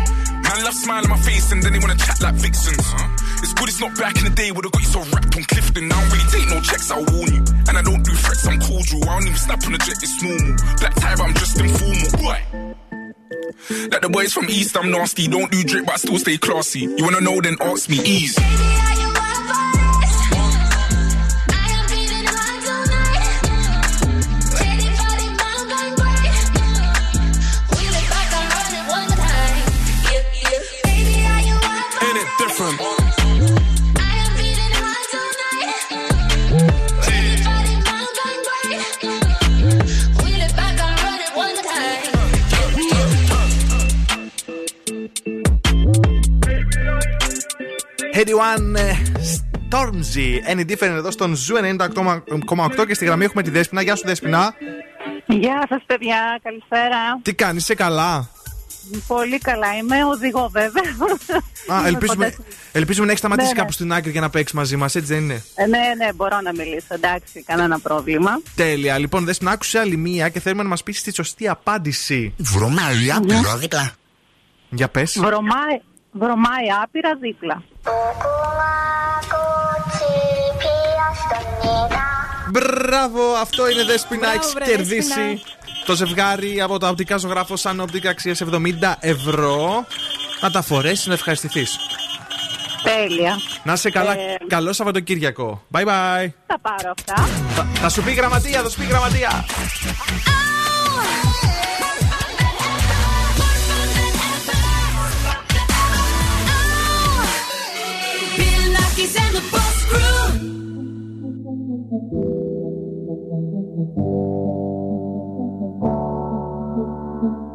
Man love smile on my face and then they wanna chat like vixens. It's good it's not back in the day where they got you so wrapped on Clifton. I don't really take no checks, I'll warn you. And I don't do threats, I'm cordial. I don't even snap on the jet, it's normal. Black tie, but I'm just informal. Boy. Like the boys from East, I'm nasty. Don't do drip, but I still stay classy. You wanna know, then ask me, ease.
Ready Headie One ε, Stormzy.
Ain't It Different
εδώ στον Ζου 90,8 και στη γραμμή έχουμε τη Δέσποινα. Γεια σου, Δέσποινα.
Γεια σας, παιδιά. Καλησπέρα.
Τι κάνεις, είσαι καλά;
Πολύ καλά είμαι. Οδηγώ, βέβαια.
Α,
Είμαι
ελπίζουμε,
κοντά στη-
ελπίζουμε να έχεις σταματήσει
Ναι, ναι.
κάπου στην άκρη για να παίξεις μαζί μας, έτσι δεν είναι;
Ε, ναι, ναι, μπορώ να μιλήσω. Εντάξει, κανένα πρόβλημα.
Τέλεια. Λοιπόν, Δέσποινα, άκουσε άλλη μία και θέλουμε να μας πεις τη σωστή απάντηση.
Βρωμάει άπειρο δίπλα.
Για πες.
Βρωμάει, βρωμάει άπειρα δίπλα.
Μπράβο, αυτό είναι Δέσποινα.
Μπράβο,
Έχει
βρε,
κερδίσει
Δέσποινα.
το ζευγάρι από τα οπτικά ζωγράφο σαν όπτικα αξίας 70 ευρώ. Να τα φορέσεις να ευχαριστηθείς.
Τέλεια.
Να είσαι καλά.
Ε,
Καλό Σαββατοκύριακο. Bye bye.
Θα πάρω αυτά.
Θα, θα σου πει γραμματεία, θα σου πει γραμματεία.
Bill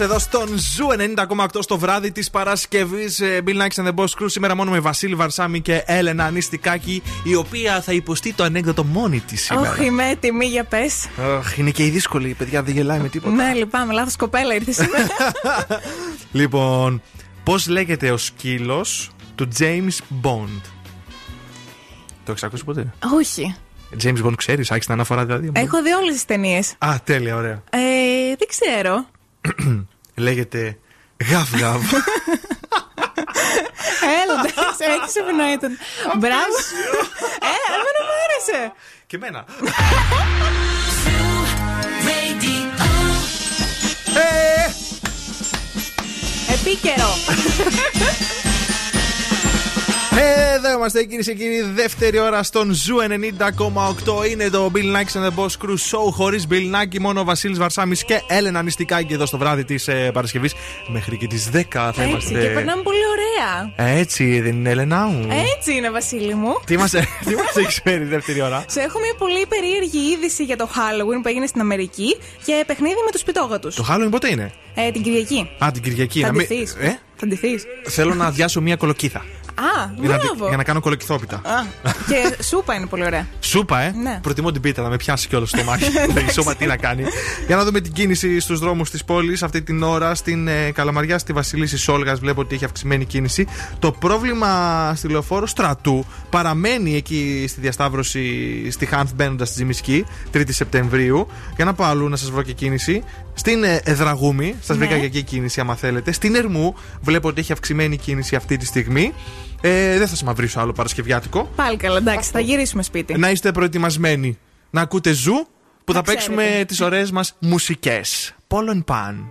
Εδώ στον Ζου 90,8 στο βράδυ της Παρασκευής. Bill Nakis and the Boss Crew σήμερα μόνο με Βασίλη Βαρσάμι και Έλενα Νηστικάκη, η οποία θα υποστεί το ανέκδοτο μόνη της σήμερα.
Όχι, είμαι έτοιμη για πες.
Αχ, είναι και η δύσκολη, παιδιά, δεν γελάει με τίποτα.
Ναι, λυπάμαι, λάθος κοπέλα ήρθες σήμερα.
Λοιπόν, πώς λέγεται ο σκύλος του James Bond; Το έχεις ακούσει ποτέ;
Όχι.
James Bond, ξέρεις, έχει την αναφορά δηλαδή.
Έχω δει όλες τις ταινίες.
Α, τέλεια, ωραία.
Ε, δεν ξέρω.
Λέγεται Γαβ Γαβ.
Έλα, εντάξει, έχει ευνοήτων. Μπράβο. Ε, εμένα μου άρεσε.
Και εμένα.
Ε! Επίκαιρο.
Ε, Εδώ είμαστε κυρίες και κύριοι, δεύτερη ώρα στον Ζου 90,8. Είναι το Bill Nakis and the Boss Crew Show χωρίς Bill Nakis, μόνο ο Βασίλης Βαρσάμι και Έλενα Νηστικάκη εδώ στο βράδυ της ε, Παρασκευής. Μέχρι και τις 10 θα
Έτσι,
είμαστε.
και περνάμε πολύ ωραία.
Ε, Έτσι, δεν είναι Έλενα μου.
Έτσι είναι, Βασίλη μου.
Τι μα τι μας έχει φέρει δεύτερη ώρα;
Σε έχω μια πολύ περίεργη είδηση για το Halloween που έγινε στην Αμερική και παιχνίδι με τους πιτόγατους.
Το Halloween πότε είναι;
Ε, την Κυριακή.
Α, την Κυριακή.
Θα
να μην-
ντυθείς.
Ε,
Θα ντυθείς.
θέλω να αδειάσω μία κολοκύθα.
Α,
Για να,
μπράβο.
για να κάνω κολοκυθόπιτα.
Α, και σούπα είναι πολύ ωραία.
Σούπα, ε!
Ναι.
Προτιμώ την πίτα να με πιάσει κιόλας στο μάχη. Η σούπα τι να κάνει. Για να δούμε την κίνηση στους δρόμους της πόλης αυτή την ώρα. Στην ε, Καλαμαριά, στη Βασιλίση Σόλγας, βλέπω ότι έχει αυξημένη κίνηση. Το πρόβλημα στη λεωφόρο στρατού παραμένει εκεί στη διασταύρωση στη Χάνθ μπαίνοντας στη Τζιμισκή, 3η Σεπτεμβρίου. Για να πω αλλού να σας βρω και κίνηση. Στην ε, Εδραγούμη, σας
Ναι.
βρήκα και εκεί κίνηση, άμα θέλετε. Στην Ερμού, βλέπω ότι έχει αυξημένη κίνηση αυτή τη στιγμή. Ε, δεν θα σα μαυρίσω άλλο Παρασκευιάτικο.
Πάλι καλά, εντάξει, θα γυρίσουμε σπίτι.
Να είστε προετοιμασμένοι να ακούτε ζου που θα
Να
παίξουμε
ξέρετε.
τις ωραίες μας μουσικές. Πόλον Παν.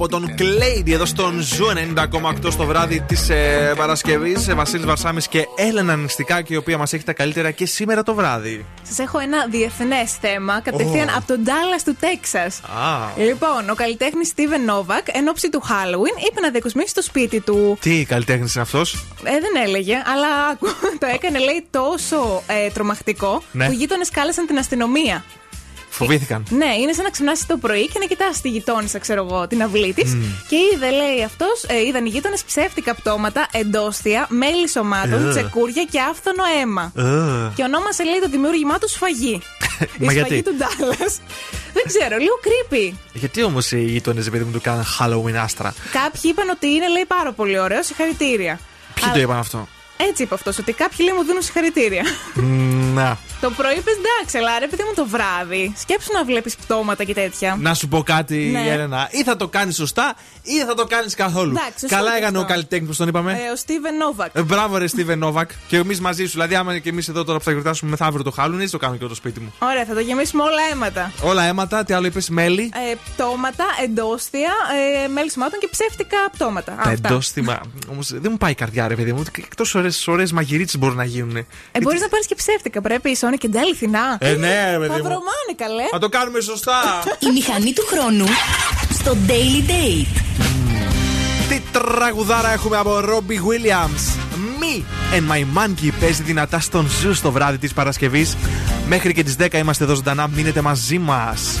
Από τον Κλέιντι εδώ στον Ζου 90,8 στο βράδυ της ε, Παρασκευής. Βασίλης Βαρσάμι και Έλενα Νηστικάκη, η οποία μας έχει τα καλύτερα και σήμερα το βράδυ.
Σας έχω ένα διεθνές θέμα κατευθείαν
Ω.
από το Ντάλλας του Τέξας.
Α,
Λοιπόν, ο καλλιτέχνης Steven Novak εν όψει του Halloween είπε να διακοσμήσει στο σπίτι του.
τι καλλιτέχνης είναι αυτός;
Ε, δεν έλεγε, αλλά άκου, το έκανε λέει τόσο ε, τρομακτικό
Ναι.
που οι γείτονες κάλεσαν την αστυνομία.
Φοβήθηκαν.
Ναι, είναι σαν να ξυπνάσει το πρωί και να κοιτάς τη γειτόνισσα, ξέρω εγώ, την αυλή της.
Μμ.
Και είδε, λέει αυτός, ε, είδαν οι γείτονες ψεύτικα πτώματα, εντόστια, μέλη σωμάτων,
Ε.
τσεκούρια και άφθονο αίμα.
Ε.
Και ονόμασε, λέει, το δημιούργημά τους σφαγή. Η
Μα
σφαγή
γιατί;
του Ντάλλας. Δεν ξέρω, λίγο creepy.
Γιατί όμως οι γείτονες, επειδή μου του κάνουν Halloween άστρα;
Κάποιοι είπαν ότι είναι, λέει, πάρα πολύ ωραίο, συγχαρητήρια.
Ποιοι το
Αλλά-
είπαν αυτό;
Έτσι είπε αυτός, ότι κάποιοι λέει μου δίνουν συγχαρητήρια.
Μ, Να.
το πρωί είπες εντάξει, αλλά ρε παιδί μου το βράδυ. Σκέψου να βλέπεις πτώματα και τέτοια.
Να σου πω κάτι,
Ναι.
Έλενα. Ή θα το κάνεις σωστά, ή δεν θα το κάνεις καθόλου.
Εντάξει, σωστό
Καλά
και
έκανε ο
αυτό.
καλλιτέχνης που τον είπαμε.
Ε, ο Στίβεν Νόβακ.
Ε, μπράβο, ρε Στίβεν Νόβακ. Και εμείς μαζί σου. Δηλαδή, άμα και εμείς εδώ τώρα που θα γιορτάσουμε μεθαύριο το Halloween, έτσι το κάνω και εγώ το σπίτι μου.
Ωραία, θα το γεμίσουμε όλα αίματα.
Όλα αίματα, τι άλλο είπες, μέλι.
Ε, πτώματα, εντόστια, ε, μέλη σωμάτων και ψεύτικα πτώματα.
Τα
Αυτά.
εντόστιμα. Όμως δεν μου πάει η καρδιά, ρε παιδί μου. Εκτός ωραίες μαγειρίτσε μπορούν να γίνουν.
Ε, μπορείς να πάρεις και ψεύτικα. Πρέπει η Sony και τα αληθινά.
Ε, ναι, ρε παιδί μου.
Παυρομάνε καλέ.
Θα το κάνουμε σωστά.
Η μηχανή του χρόνου στο Daily Date.
Τι τραγουδάρα έχουμε από Robbie Williams. Me and my monkey παίζει δυνατά στον Ζου στο βράδυ της Παρασκευής. Μέχρι και τις 10 είμαστε εδώ ζωντανά. Μείνετε μαζί
μας.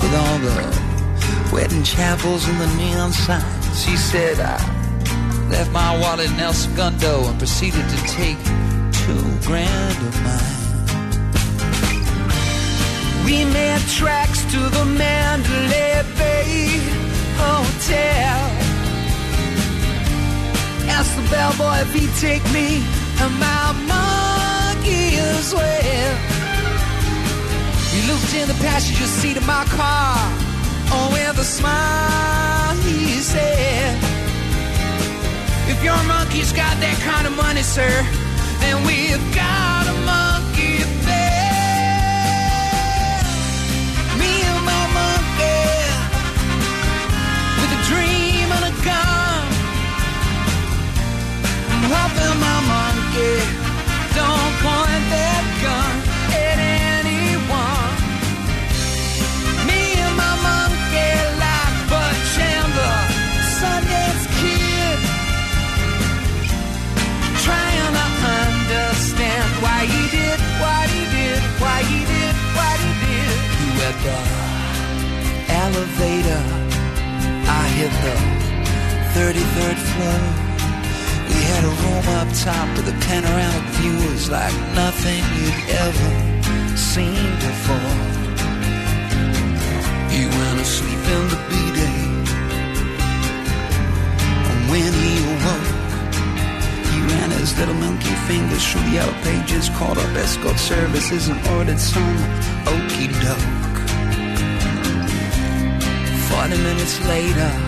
with all the wedding chapels and the neon signs. He said, I left my wallet in El Segundo and proceeded to take two grand of mine. We made tracks to the Mandalay Bay Hotel. Asked the bellboy if he'd take me and my monkey as well. Lounged in the passenger seat of my car. Oh, with a smile, he said, If your monkey's got that kind of money, sir, then we've got a monkey 33rd floor. We had a room up top with a panoramic view. It was like nothing you'd ever seen before. He went to sleep in the B-day. And when he awoke, he ran his little monkey fingers through the yellow pages, called up escort services and ordered some okey doke. Forty minutes later,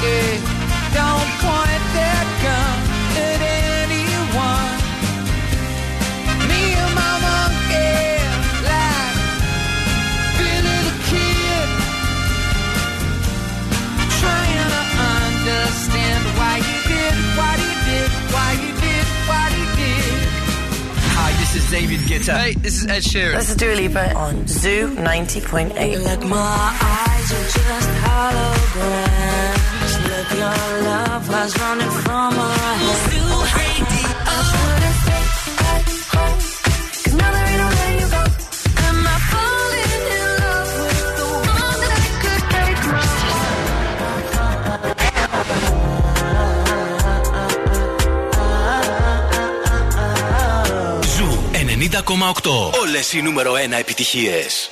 Monkey don't point their gun at anyone. Me and my monkey like Billy the Kid, trying to understand why he did what he did, why he did what he did.
Hi, this is David Guetta. Hey, this is Ed Sheeran.
This is Dua Lipa on Zoo 90.8.
Like my eyes are just holograms. Ζου ενενίδα
κομμά 8. Όλες οι νούμερο 1 επιτυχίες.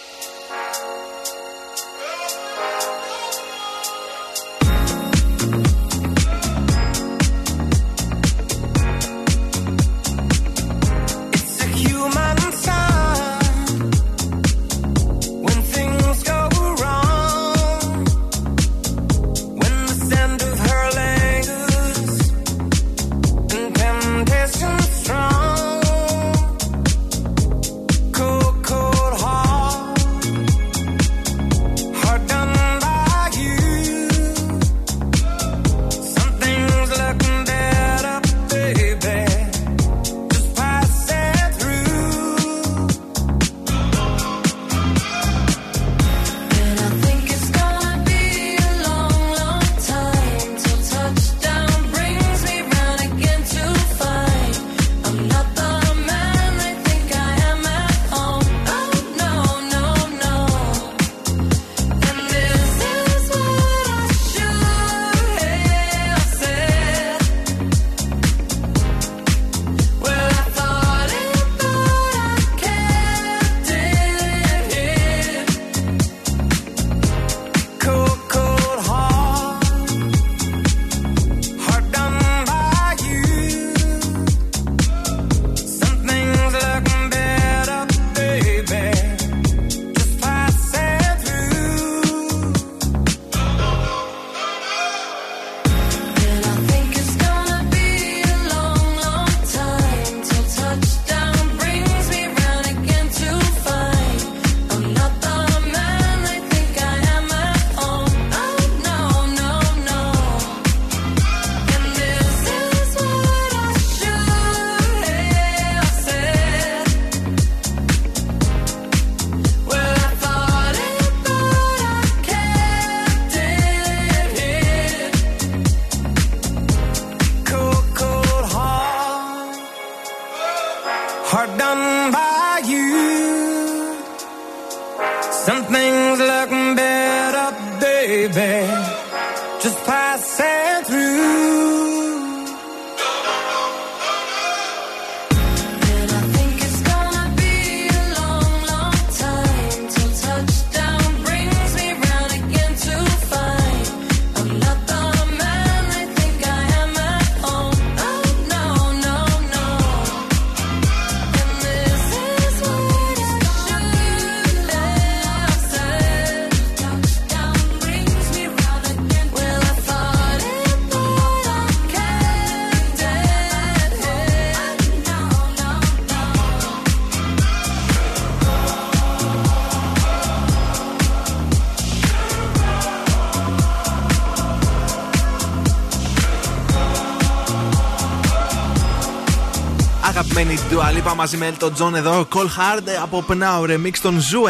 Αγαπημένη Dua Lipa μαζί με τον Τζον εδώ. Cold Heart, Pnau Remix στον Zoo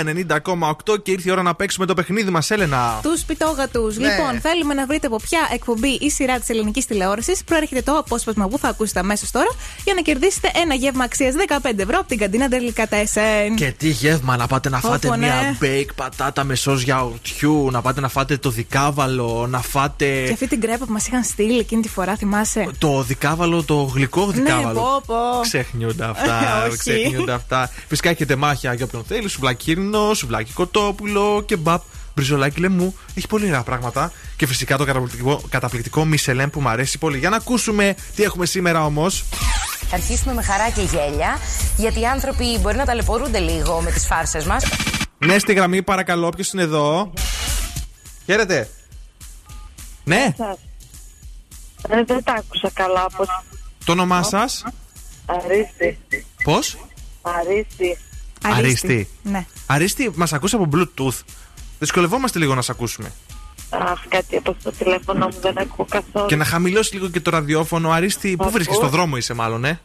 90,8 και ήρθε η ώρα να παίξουμε το παιχνίδι μας, Έλενα.
Τους πιτόγατους.
Ναι.
Λοιπόν, θέλουμε να βρείτε από ποια εκπομπή ή σειρά της ελληνικής τηλεόρασης προέρχεται το απόσπασμα που θα ακούσετε αμέσως τώρα για να κερδίσετε ένα γεύμα αξίας 15 ευρώ από την καντίνα Τελικατέσεν.
Και τι γεύμα, να πάτε να φάτε
Όπα, ναι.
μια μπέικ πατάτα με σως γιαουρτιού, να πάτε να φάτε το δικάβαλο, να φάτε
Και αυτή την κρέπα που μας είχαν στείλει εκείνη τη φορά, θυμάσαι;
το δικάβαλο, το γλυκό δικάβαλο.
Ναι, πω, πω.
Ξεχνιούνται αυτά.
Όχι.
ξεχνιούνται αυτά. Φυσικά έχετε μάχια για όποιον θέλει. Σουβλάκι κύρινο, σουβλάκι κοτόπουλο, κεμπάπ, μπριζολάκι λεμού. Έχει πολύ ωραία πράγματα. Και φυσικά το καταπληκτικό, καταπληκτικό Μισελέν που μου αρέσει πολύ. Για να ακούσουμε τι έχουμε σήμερα όμως.
Θα αρχίσουμε με χαρά και γέλια, γιατί οι άνθρωποι μπορεί να ταλαιπωρούνται λίγο με τις φάρσες μας.
Ναι, στη γραμμή, παρακαλώ, ποιο είναι εδώ. Χαίρετε. Ναι,
Ε, δεν τα άκουσα καλά. Πώς...
το όνομά σας;
Αρίστη.
Πώς;
Αρίστη.
Αρίστη.
Ναι.
Αρίστη, μας ακούσα από Bluetooth. Δυσκολευόμαστε λίγο να σε ακούσουμε.
Αχ, κάτι από το τηλέφωνο μου δεν ακούω καθόλου.
Και να χαμηλώσει λίγο και το ραδιόφωνο. Αρίστη, πού
Ακούω.
βρίσκεσαι, στο δρόμο είσαι μάλλον, ε;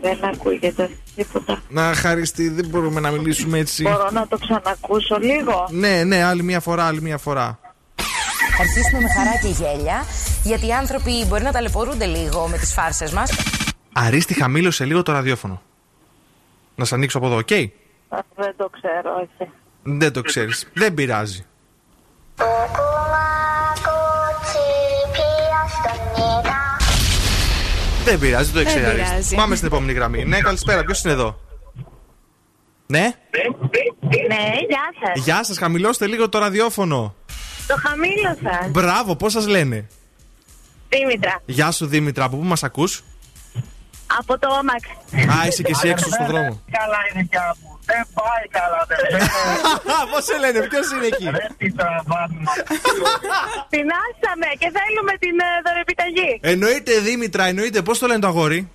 Δεν ακούγεται τίποτα.
Να χαριστεί, δεν μπορούμε να μιλήσουμε έτσι.
Μπορώ να το ξανακούσω λίγο;
Ναι, ναι, άλλη μια φορά, άλλη μια φορά.
Θα αρχίσουμε με χαρά και γέλια, γιατί οι άνθρωποι μπορεί να ταλαιπωρούνται λίγο με τις φάρσες μας.
Αρίστη, χαμήλωσε λίγο το ραδιόφωνο. Να σε ανοίξω από εδώ, οκ;
Α, Δεν το ξέρω, όχι.
Δεν το ξέρεις. Δεν πειράζει. Δεν πειράζει, δεν το
Δεν
ξέρει. Αρίστη.
πειράζει.
Πάμε στην επόμενη γραμμή. Ναι, καλησπέρα, ποιος είναι εδώ; Ναι,
Ναι, γεια σας.
γεια σας, χαμηλώστε λίγο το ραδιόφωνο.
Το χαμήλωσα.
Μπράβο, πώς σας λένε;
Δήμητρα,
Γεια σου Δήμητρα, από πού μας ακούς;
από το Όμαξ.
Α, είσαι και εσύ έξω στον δρόμο.
Καλά είναι κι μου. Δεν πάει καλά, δεν
Πώς σε λένε, ποιος είναι εκεί;
τι τραβάμε.
Πεινάσαμε και θέλουμε την ε, δωρεπιταγή.
Εννοείται Δήμητρα, εννοείται. Πώς το λένε το αγόρι;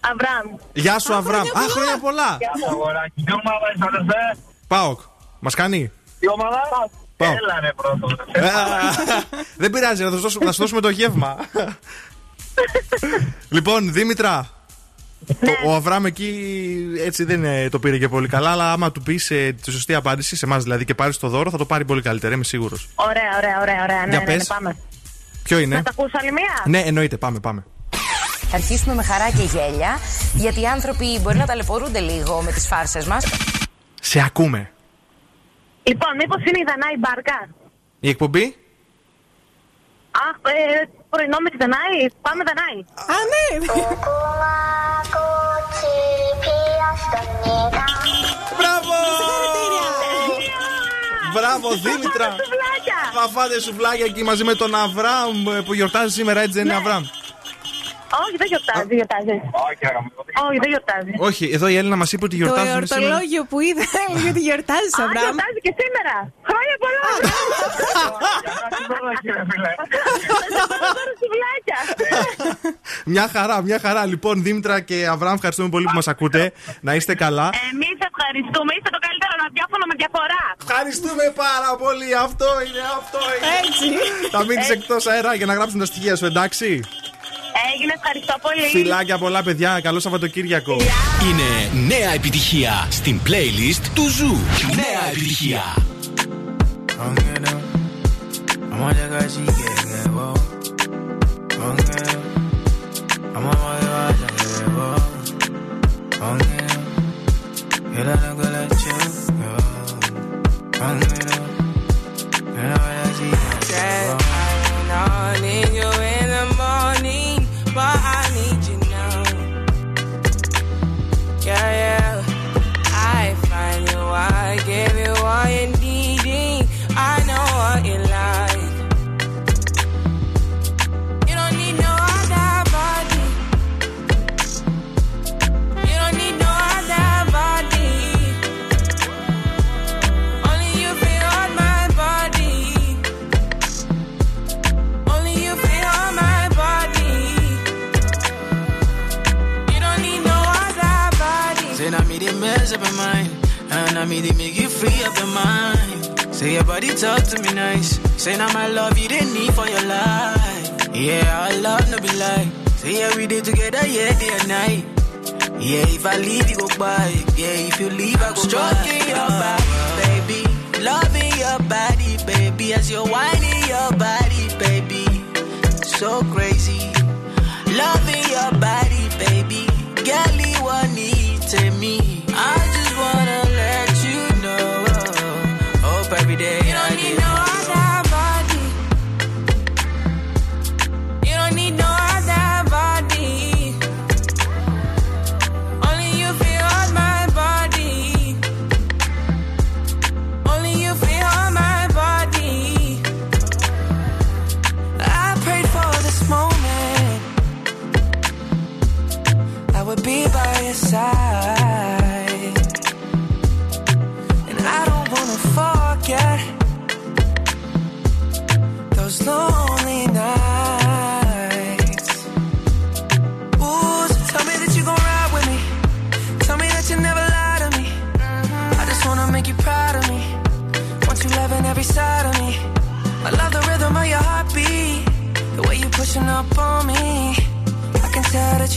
Αβραμ.
Γεια σου Αβραμ. Α, χρόνια πολλά.
Γεια σου, αγοράκι. Τι ομάδα είσαι, αδερφέ.
Πάοκ. Μας κάνει.
Τι ομάδα.
Πάω.
Έλα ρε πρώτο.
Δεν πειράζει, να σου δώσουμε, να σου δώσουμε το γεύμα. λοιπόν, Δήμητρα. Ο, ο Αβραμ εκεί έτσι δεν ε, το πήρε και πολύ καλά, αλλά άμα του πεις τη σωστή απάντηση, σε εμάς δηλαδή, και πάρεις το δώρο, θα το πάρει πολύ καλύτερα, είμαι σίγουρος.
Ωραία, ωραία, ωραία, ωραία. Ναι,
Για
ναι, ναι,
πες.
πάμε.
Ποιο είναι;
Να τα ακούσω άλλη μία;
Ναι, εννοείται, πάμε, πάμε.
Θα αρχίσουμε με χαρά και γέλια, γιατί οι άνθρωποι μπορεί να ταλαιπωρούνται λίγο με τις φάρσες μας.
Σε ακούμε.
Λοιπόν, μήπως είναι η Δανάη Μπάρκα;
Η εκπομπή;
Αχ, ε, πρωινό με τη Δανάη. Πάμε Δανάη.
Α, ναι.
Μπράβο! Μπράβο, Δήμητρα!
Σουβλάκια.
Θα φάτε σουβλάκια εκεί μαζί με τον Αβραμ ε, που γιορτάζει σήμερα, έτσι δεν είναι Αβραμ.
Όχι, δεν γιορτάζει, δεν γιορτάζει. Όχι, δεν γιορτάζει.
Όχι, εδώ η Έλληνα μας είπε ότι
Το
γιορτάζουν σήμερα.
εορτολόγιο που είδα έλεγε ότι γιορτάζει,
Α,
Αβραμ.
γιορτάζει και σήμερα. Χρόνια πολλά. Σουβλάκια.
Μια χαρά, μια χαρά. Λοιπόν, Δήμητρα και Αβραμ, ευχαριστούμε πολύ που μας ακούτε. Να είστε καλά.
Εμείς ευχαριστούμε. Είστε το καλύτερο ραδιόφωνο με διαφορά.
Ευχαριστούμε πάρα πολύ. Αυτό είναι, αυτό είναι.
Έτσι.
Θα μείνεις εκτός αέρα για να γράψουν τα στοιχεία σου, εντάξει;
Έγινε, ευχαριστώ πολύ.
Φιλάκια πολλά, παιδιά. Καλό Σαββατοκύριακο.
Είναι νέα επιτυχία στην playlist του Zoo. Νέα επιτυχία.
Mind. Say your body talk to me nice. Say now my love you didn't need for your life. Yeah, our love no be like. Say yeah, we did together, yeah, day and night. Yeah, if I leave, you go by. Yeah, if you leave, I go Stroking your body, baby. Loving your body, baby. As you're whining your body, baby. So crazy. Loving your body, baby. Girl, you to me.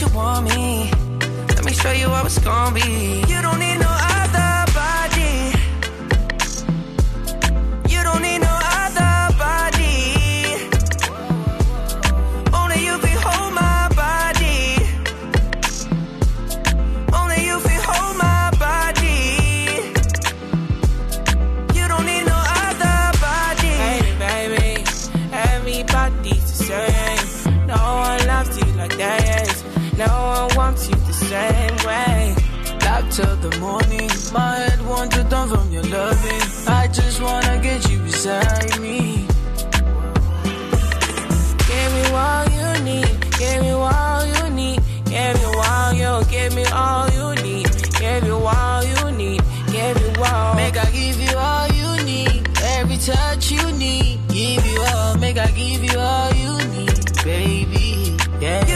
You want me. Let me show you how it's gonna be. You the morning. My head wants to turn from your loving. I just wanna get you beside me. Give me all you need. Give me all you need. Give me all you. Give me all you need. Give you all you need. Give you all. Make I give you all you need. Every touch you need. Give you all. Make I give you all you need, baby. Yeah.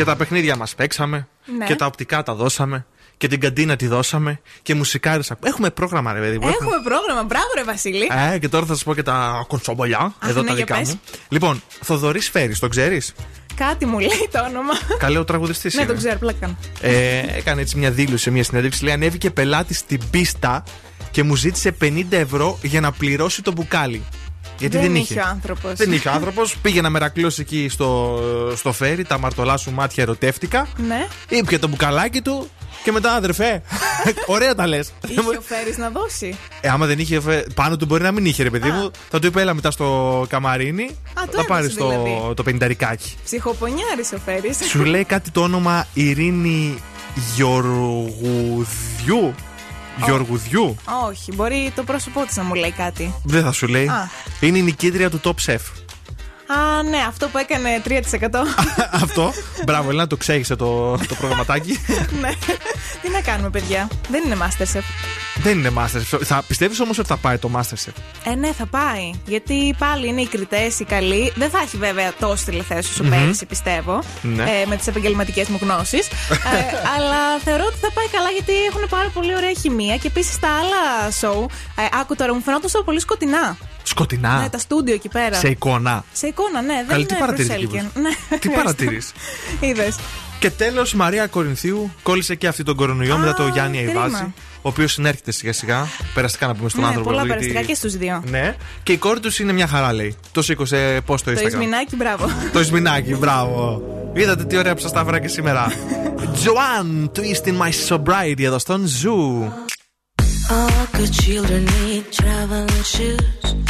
Και τα παιχνίδια μας παίξαμε.
Ναι.
Και τα οπτικά τα δώσαμε. Και την καντίνα τη δώσαμε. Και μουσικάρε. Έχουμε πρόγραμμα, ρε παιδί μου.
Έχουμε πρόγραμμα. Μπράβο, ρε Βασίλη.
Ε, και τώρα θα σα πω και τα κονσομπολιά. εδώ
ναι,
τα
για
δικά
πες.
μου. Λοιπόν, Θοδωρής Φέρης, τον ξέρεις;
Κάτι μου λέει το όνομα.
Καλέ ο τραγουδιστής.
ναι, το ξέρω, πλάκα.
Ε, έκανε έτσι μια δήλωση σε μια συνέντευξη. Λέει: Ανέβηκε πελάτης στην πίστα και μου ζήτησε 50 ευρώ για να πληρώσει το μπουκάλι. Γιατί δεν,
Δεν είχε ο άνθρωπος.
Δεν είχε ο άνθρωπος. Πήγε να μερακλώσει εκεί στο, στο φέρι, τα μαρτωλά σου μάτια ερωτεύτηκα.
Ναι.
Ήπια το μπουκαλάκι του και μετά αδερφέ. Ωραία τα λες.
Είχε ο Φέρις να δώσει.
Ε, άμα δεν είχε. φε- Πάνω του μπορεί να μην είχε, ρε παιδί μου. Θα του είπε, έλα μετά στο καμαρίνι.
το
θα πάρεις
έδωσε
το,
δηλαδή.
το πενταρικάκι.
Ψυχοπονιάρης ο Φέρις.
Σου λέει κάτι το όνομα Ειρήνη Γιωργουδιού. Γιωργουδιού.
Όχι, μπορεί το πρόσωπό της να μου λέει κάτι.
Δεν θα σου λέει.
Α.
Είναι η νικήτρια του Top Chef.
Α, ναι, αυτό που έκανε 3%.
Αυτό. Μπράβο, Ελένα, το ξέχισε το, το προγραμματάκι.
ναι. Τι να κάνουμε, παιδιά; Δεν είναι Masterchef.
Δεν είναι Masterchef. Θα πιστεύεις όμως ότι θα πάει το Masterchef;
Ε, ναι, θα πάει. Γιατί πάλι είναι οι κριτές, οι καλοί. Δεν θα έχει βέβαια τόσε τηλεθέσει όσο
Μμμ.
πέρυσι, πιστεύω.
Ναι.
Ε, με τις επαγγελματικές μου γνώσεις. ε, αλλά θεωρώ ότι θα πάει καλά γιατί έχουν πάρα πολύ ωραία χημεία. Και επίσης τα άλλα show. Ε, άκου τώρα, μου φαινόταν so πολύ σκοτεινά.
Σκοτεινά.
Ναι, τα στούντιο εκεί πέρα.
Σε εικόνα.
Σε εικόνα, ναι, δεν
Καλή, τι
είναι
παρατηρείς,
προσέλκυεν.
Κύπρος;
Ναι.
Τι παρατηρείς;
Είδες.
Και τέλος, η Μαρία Κορινθίου κόλλησε και αυτή τον κορονοϊό μετά το Γιάννη
κρίμα.
Αϊβάζη. Ο οποίος συνέρχεται σιγά σιγά. Περαστικά να πούμε στον
Ναι,
άνθρωπο.
πολλά
γιατί-
περαστικά και στους δύο.
Ναι. Και η κόρη τους είναι μια χαρά, λέει. Το σήκωσε πώς το
Το
Instagram;
Ισμινάκι, μπράβο.
Το Ισμινάκι, μπράβο. Είδατε τι ωραία που σα τα έφερα και σήμερα. Joanne, twist in my sobriety εδώ στον Zoo.
All good children need traveling shoes.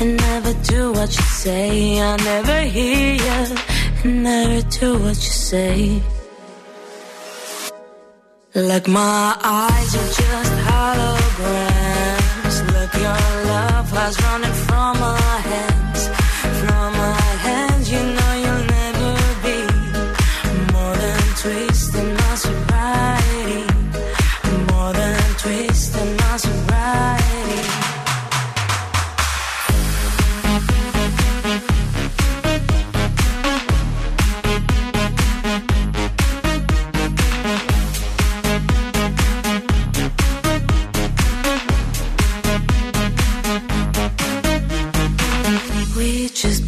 and never do what you say. I never hear you and never do what you say. Like my eyes are just holograms. Look, your love has running from my hands,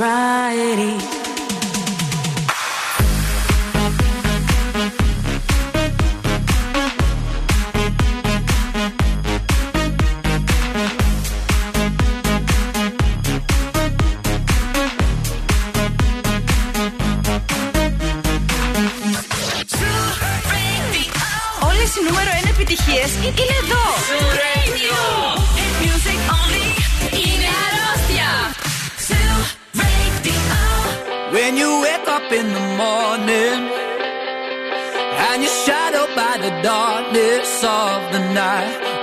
sobriety.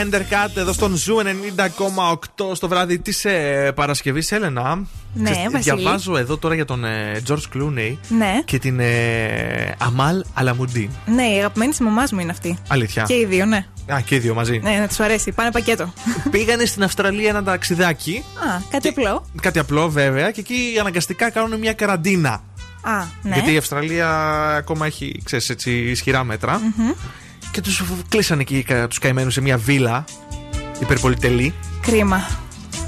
Hendercat, εδώ στον Zoo 90,8 στο βράδυ της ε, Παρασκευής, Έλενα.
Ναι,
Ξέρεις,
Βασίλη.
Διαβάζω εδώ τώρα για τον ε, George Clooney
Ναι.
και την ε, Αμάλ Αλαμουντίν.
Ναι, η αγαπημένη της μαμάς μου είναι αυτή.
Αλήθεια.
Και οι δύο, ναι.
Α, και οι δύο μαζί.
Ναι, να του αρέσει. Πάνε πακέτο.
Πήγανε στην Αυστραλία ένα ταξιδάκι.
Α, κάτι απλό.
Κάτι απλό βέβαια και εκεί αναγκαστικά κάνουν μια καραντίνα.
Α, ναι.
Γιατί η Αυστραλία ακόμα έχει ξέρεις, έτσι, ισχυρά μέτρα.
Μμμ.
Και τους κλείσανε εκεί τους καημένους σε μια βίλα υπερπολιτελή.
Κρίμα.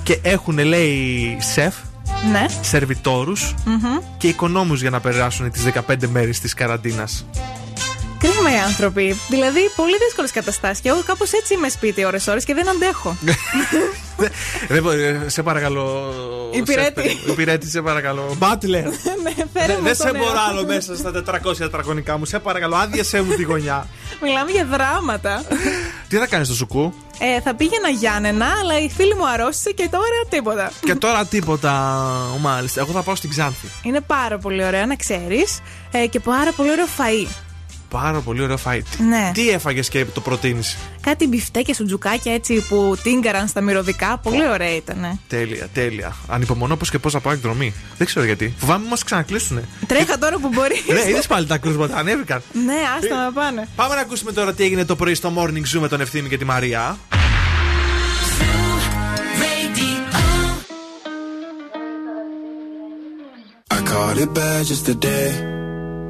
Και έχουν, λέει, σεφ,
Ναι.
σερβιτόρους
Μμμ.
και οικονόμους για να περάσουν τις 15 μέρες της καραντίνας.
Κρίμα οι άνθρωποι. Δηλαδή, πολύ δύσκολες καταστάσεις. Και εγώ κάπως έτσι είμαι σπίτι ώρε-ώρε και δεν αντέχω.
Δεν μπορεί, ε, σε παρακαλώ.
Υπηρέτη.
σεφ, Υπηρέτη, σε παρακαλώ. Μπάτλερ.
ναι, φέρε
Δεν
μου
δεν
τον
σε
νερό.
μπορώ άλλο μέσα στα 400 τετραγωνικά μου. Σε παρακαλώ, άδειασέ μου τη γωνιά.
Μιλάμε για δράματα.
Τι θα κάνεις στο σουκού;
ε, θα πήγαινα Γιάννενα, αλλά η φίλη μου αρρώστησε και τώρα τίποτα.
Και τώρα τίποτα. Μάλιστα. Εγώ θα πάω στην Ξάνθη.
Είναι πάρα πολύ ωραία να ξέρεις ε, και πάρα πολύ ωραίο φαΐ.
Πάρα πολύ ωραίο φάιτ.
Ναι.
Τι έφαγες και το προτείνεις;
Κάτι μπιφτέκια σου τζουκάκια έτσι που τίγκαραν στα μυρωδικά. Πολύ ωραία ήταν.
Τέλεια, τέλεια. Ανυπομονώ πώ και πώς θα πάω εκδρομή. Δεν ξέρω γιατί. Φοβάμαι μας ξανακλείσουνε.
Τρέχα τώρα που μπορεί.
ναι, είδες πάλι τα κρούσματα, ανέβηκαν.
ναι, άστα να πάνε.
Πάμε να ακούσουμε τώρα τι έγινε το πρωί στο Morning Zoo με τον Ευθύμη και τη Μαρία.
I caught it bad just today.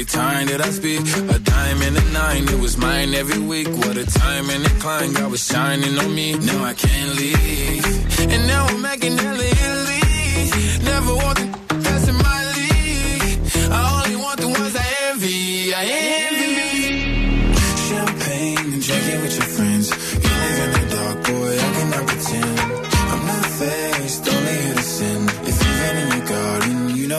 every time that I speak. A dime and a nine, it was mine every week. What a time and a climb, God was shining on me. Now I can't leave. And now I'm making hella Italy. Never want the that's in my league. I only want the ones I envy. I envy. Champagne and drinking with your friends. You live in the dark, boy, I cannot pretend. I'm not faced,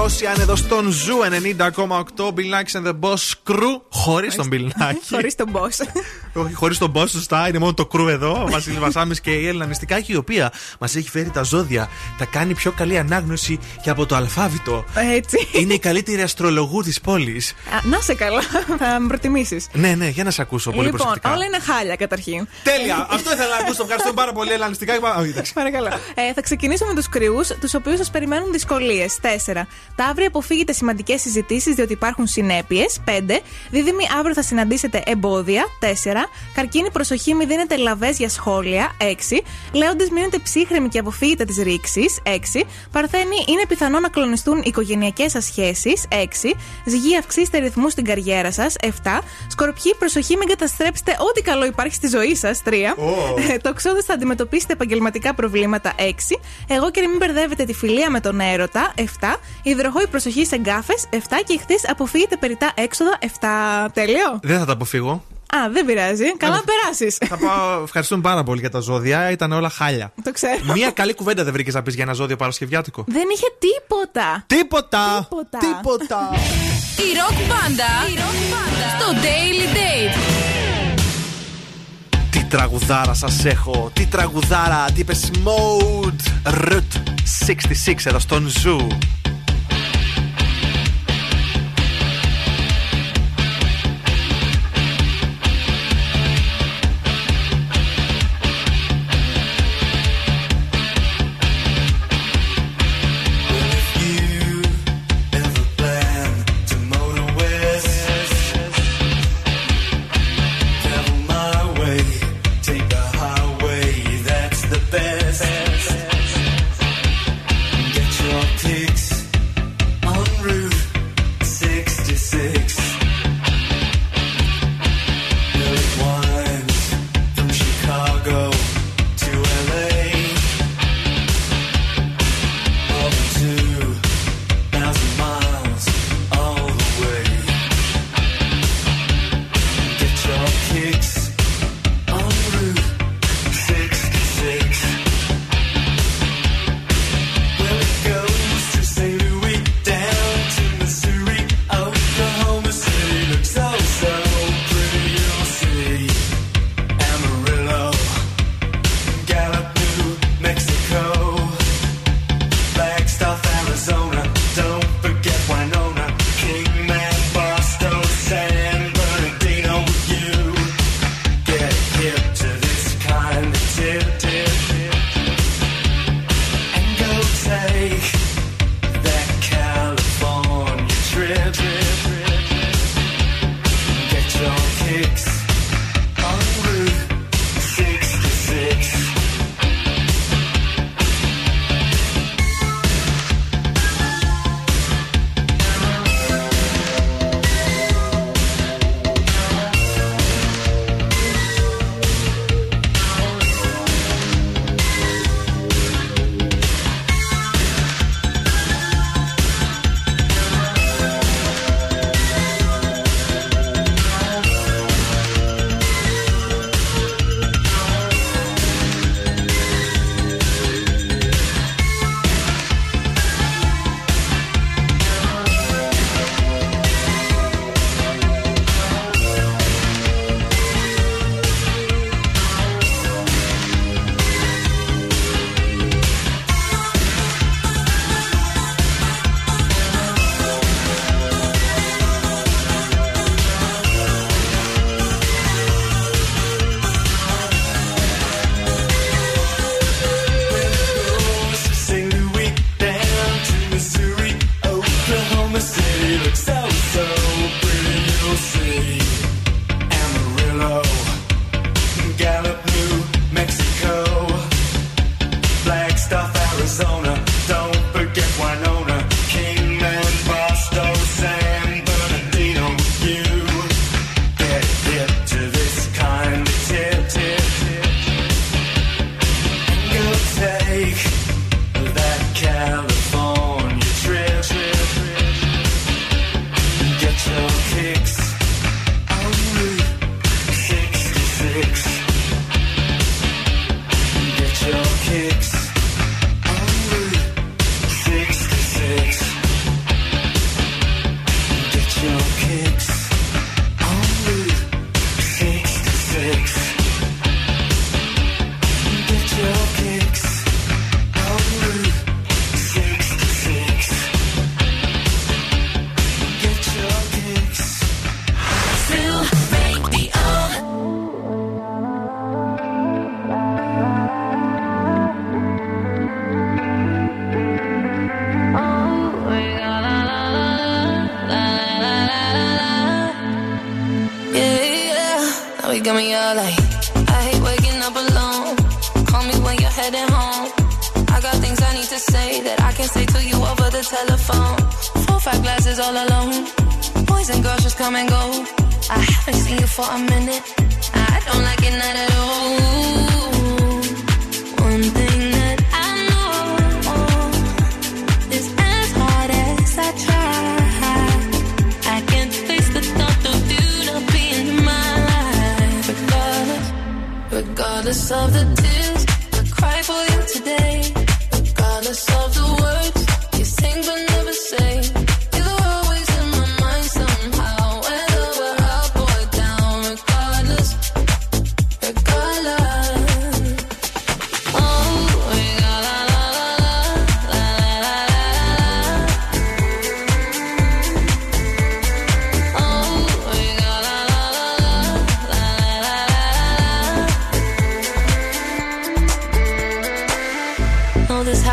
Άλλη Μπαγκορόσιαν εδώ στον Zoo 90,8 Bill Nakis and the Boss Crew. Χωρίς τον Bill Nakis.
Χωρίς τον boss.
Όχι, χωρίς τον Boss, σωστά. Είναι μόνο το crew εδώ. Ο Βασίλης Βασάμι και η Έλενα Νηστικάκη, η οποία μας έχει φέρει τα ζώδια. Τα κάνει πιο καλή ανάγνωση και από το αλφάβητο.
Έτσι.
Είναι η καλύτερη αστρολόγος της πόλης.
Α, Να σε καλά, θα με προτιμήσεις.
Ναι, ναι, για να σε ακούσω πολύ
Λοιπόν,
προσεκτικά.
όλα είναι χάλια καταρχήν.
Τέλεια! Αυτό ήθελα να ακούσω. Ευχαριστώ πάρα πολύ, Έλενα Νηστικάκη. Α, όχι, εντάξει.
Παρακαλώ. Ε, θα ξεκινήσω με τους κρυούς, τους οποίους σας περιμένουν δυσκολίες. 4. Ταύροι, αποφύγετε σημαντικές συζητήσεις διότι υπάρχουν συνέπειες. 5. Δίδυμοι, αύριο θα συναντήσετε εμπόδια. 4. Καρκίνη, προσοχή, μην δίνετε λαβές για σχόλια. 6. Λέοντες, μείνετε ψύχρεμοι και αποφύγετε τις ρήξεις. 6. Παρθένοι, είναι πιθανό να κλονιστούν οι οικογενειακές σα σχέσει. 6. Ζυγή, αυξήστε ρυθμούς στην καριέρα σας. 7. Σκορπιοί, προσοχή, μην καταστρέψετε ό,τι καλό υπάρχει στη ζωή σας. 3.
Oh.
Το ξόδε θα αντιμετωπίσετε επαγγελματικά προβλήματα. 6. Εγώ και μην μπερδεύετε τη φιλία με τον έρωτα. 7. Υδροχόη προσοχή σε γκάφες. 7. Και ηχθεί αποφύγετε περιτά έξοδα. 7. Τέλειο.
Δεν θα τα αποφύγω.
Α, δεν πειράζει. Καλά να περάσεις.
Θα πάω. Ευχαριστούμε πάρα πολύ για τα ζώδια. Ήταν όλα χάλια.
Το ξέρω.
Μία καλή κουβέντα δεν βρήκες να πεις για ένα ζώδιο Παρασκευιάτικο.
Δεν είχε τίποτα.
Τίποτα.
Τίποτα.
Τίποτα.
Η ροκ μπάντα στο Daily Date.
Τι τραγουδάρα σας έχω. Τι τραγουδάρα. Τι είπες; Mode Route 66 εδώ στον
Zoo.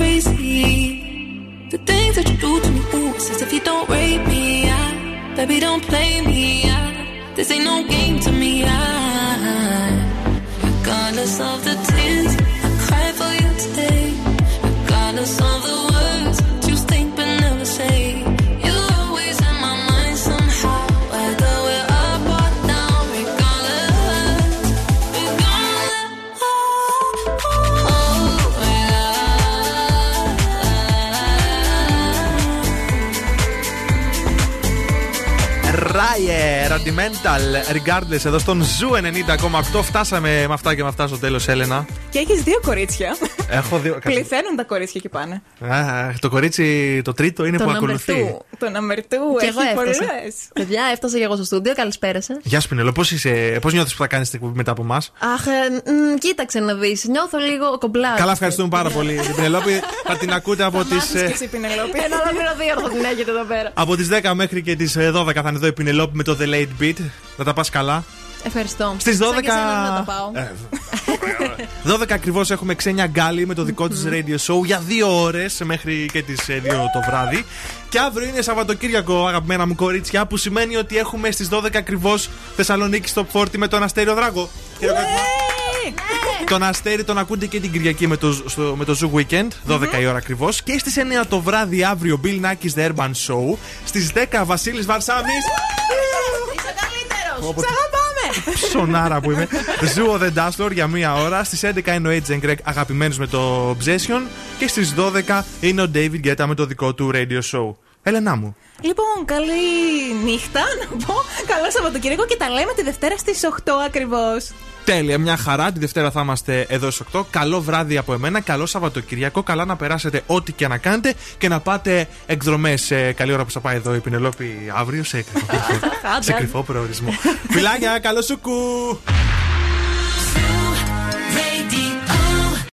crazy? The things that you do to me, ooh, it's if you don't rape me. I, baby, don't play me. I, this ain't no game to me. I, regardless of the RAYE, Rudimental, Regardless,
εδώ στον Zoo 90,8. Φτάσαμε με αυτά και με αυτά στο τέλος, Έλενα.
Και έχεις δύο κορίτσια.
Έχω δύο.
Πληθαίνουν τα κορίτσια και πάνε.
Α, το κορίτσι το τρίτο είναι
Το
που
number
ακολουθεί.
two. Το number two.
Και
έχει
εγώ έφτασα.
πολλές.
Παιδιά, έφτασα και εγώ στο στούντιο. Καλησπέρα σας.
Γεια σου, Πηνελό, πώς πώς νιώθεις που θα κάνεις την εκπομπή μετά από εμάς;
Αχ, ε, μ, κοίταξε να δεις. Νιώθω λίγο κομπλάς.
Καλά, ευχαριστούμε πάρα πολύ. Την Πηνελόπη θα την ακούτε από τις.
Μάθεις και εσύ, Πηνελόπη.
Ένα ολόκληρο δύο θα την έχετε εδώ πέρα.
Από τις 10 μέχρι και τις 12 θα είναι εδώ η Πινελόπη με το The Late Beat. Να τα πας καλά.
Ευχαριστώ.
Στις
Σαν
12
και εσένα να τα πάω.
Ε, 12 ακριβώς έχουμε ξένια γκάλι με το δικό της radio show για δύο ώρες μέχρι και τις 2 το βράδυ. Και αύριο είναι Σαββατοκύριακο, αγαπημένα μου κορίτσια, που σημαίνει ότι έχουμε στις 12 ακριβώς Θεσσαλονίκη στο 40 με τον Αστέριο Δράγκο. Χειροκρότημα. Τον Αστέρι τον ακούτε και την Κυριακή με το, στο, με το Zoo Weekend, 12 η ώρα ακριβώς. Και στις 9 το βράδυ αύριο Bill Nackis The Urban Show. Στις 10 Βασίλης Βαρσάμι.
Είσαι καλύτερος.
Όπω-
Σε αγαπάμε.
Ψωνάρα που είμαι. Ζούο The Dust Floor για μία ώρα. Στις 11 είναι ο Edge Greg αγαπημένου με το Obsession. Και στις 12 είναι ο David Guetta με το δικό του radio show. Έλενά μου.
Λοιπόν, καλή νύχτα να πω. Καλό Σαββατοκύριακο και τα λέμε τη Δευτέρα στις 8 ακριβώς.
Τέλεια, μια χαρά. Τη Δευτέρα θα είμαστε εδώ στις 8. Καλό βράδυ από εμένα. Καλό Σαββατοκυριακό. Καλά να περάσετε ό,τι και να κάνετε και να πάτε εκδρομές. καλή ώρα που θα πάει εδώ η Πινελόπη αύριο σε κρυφό, σε κρυφό προορισμό. Φιλάκια, καλό σου κου!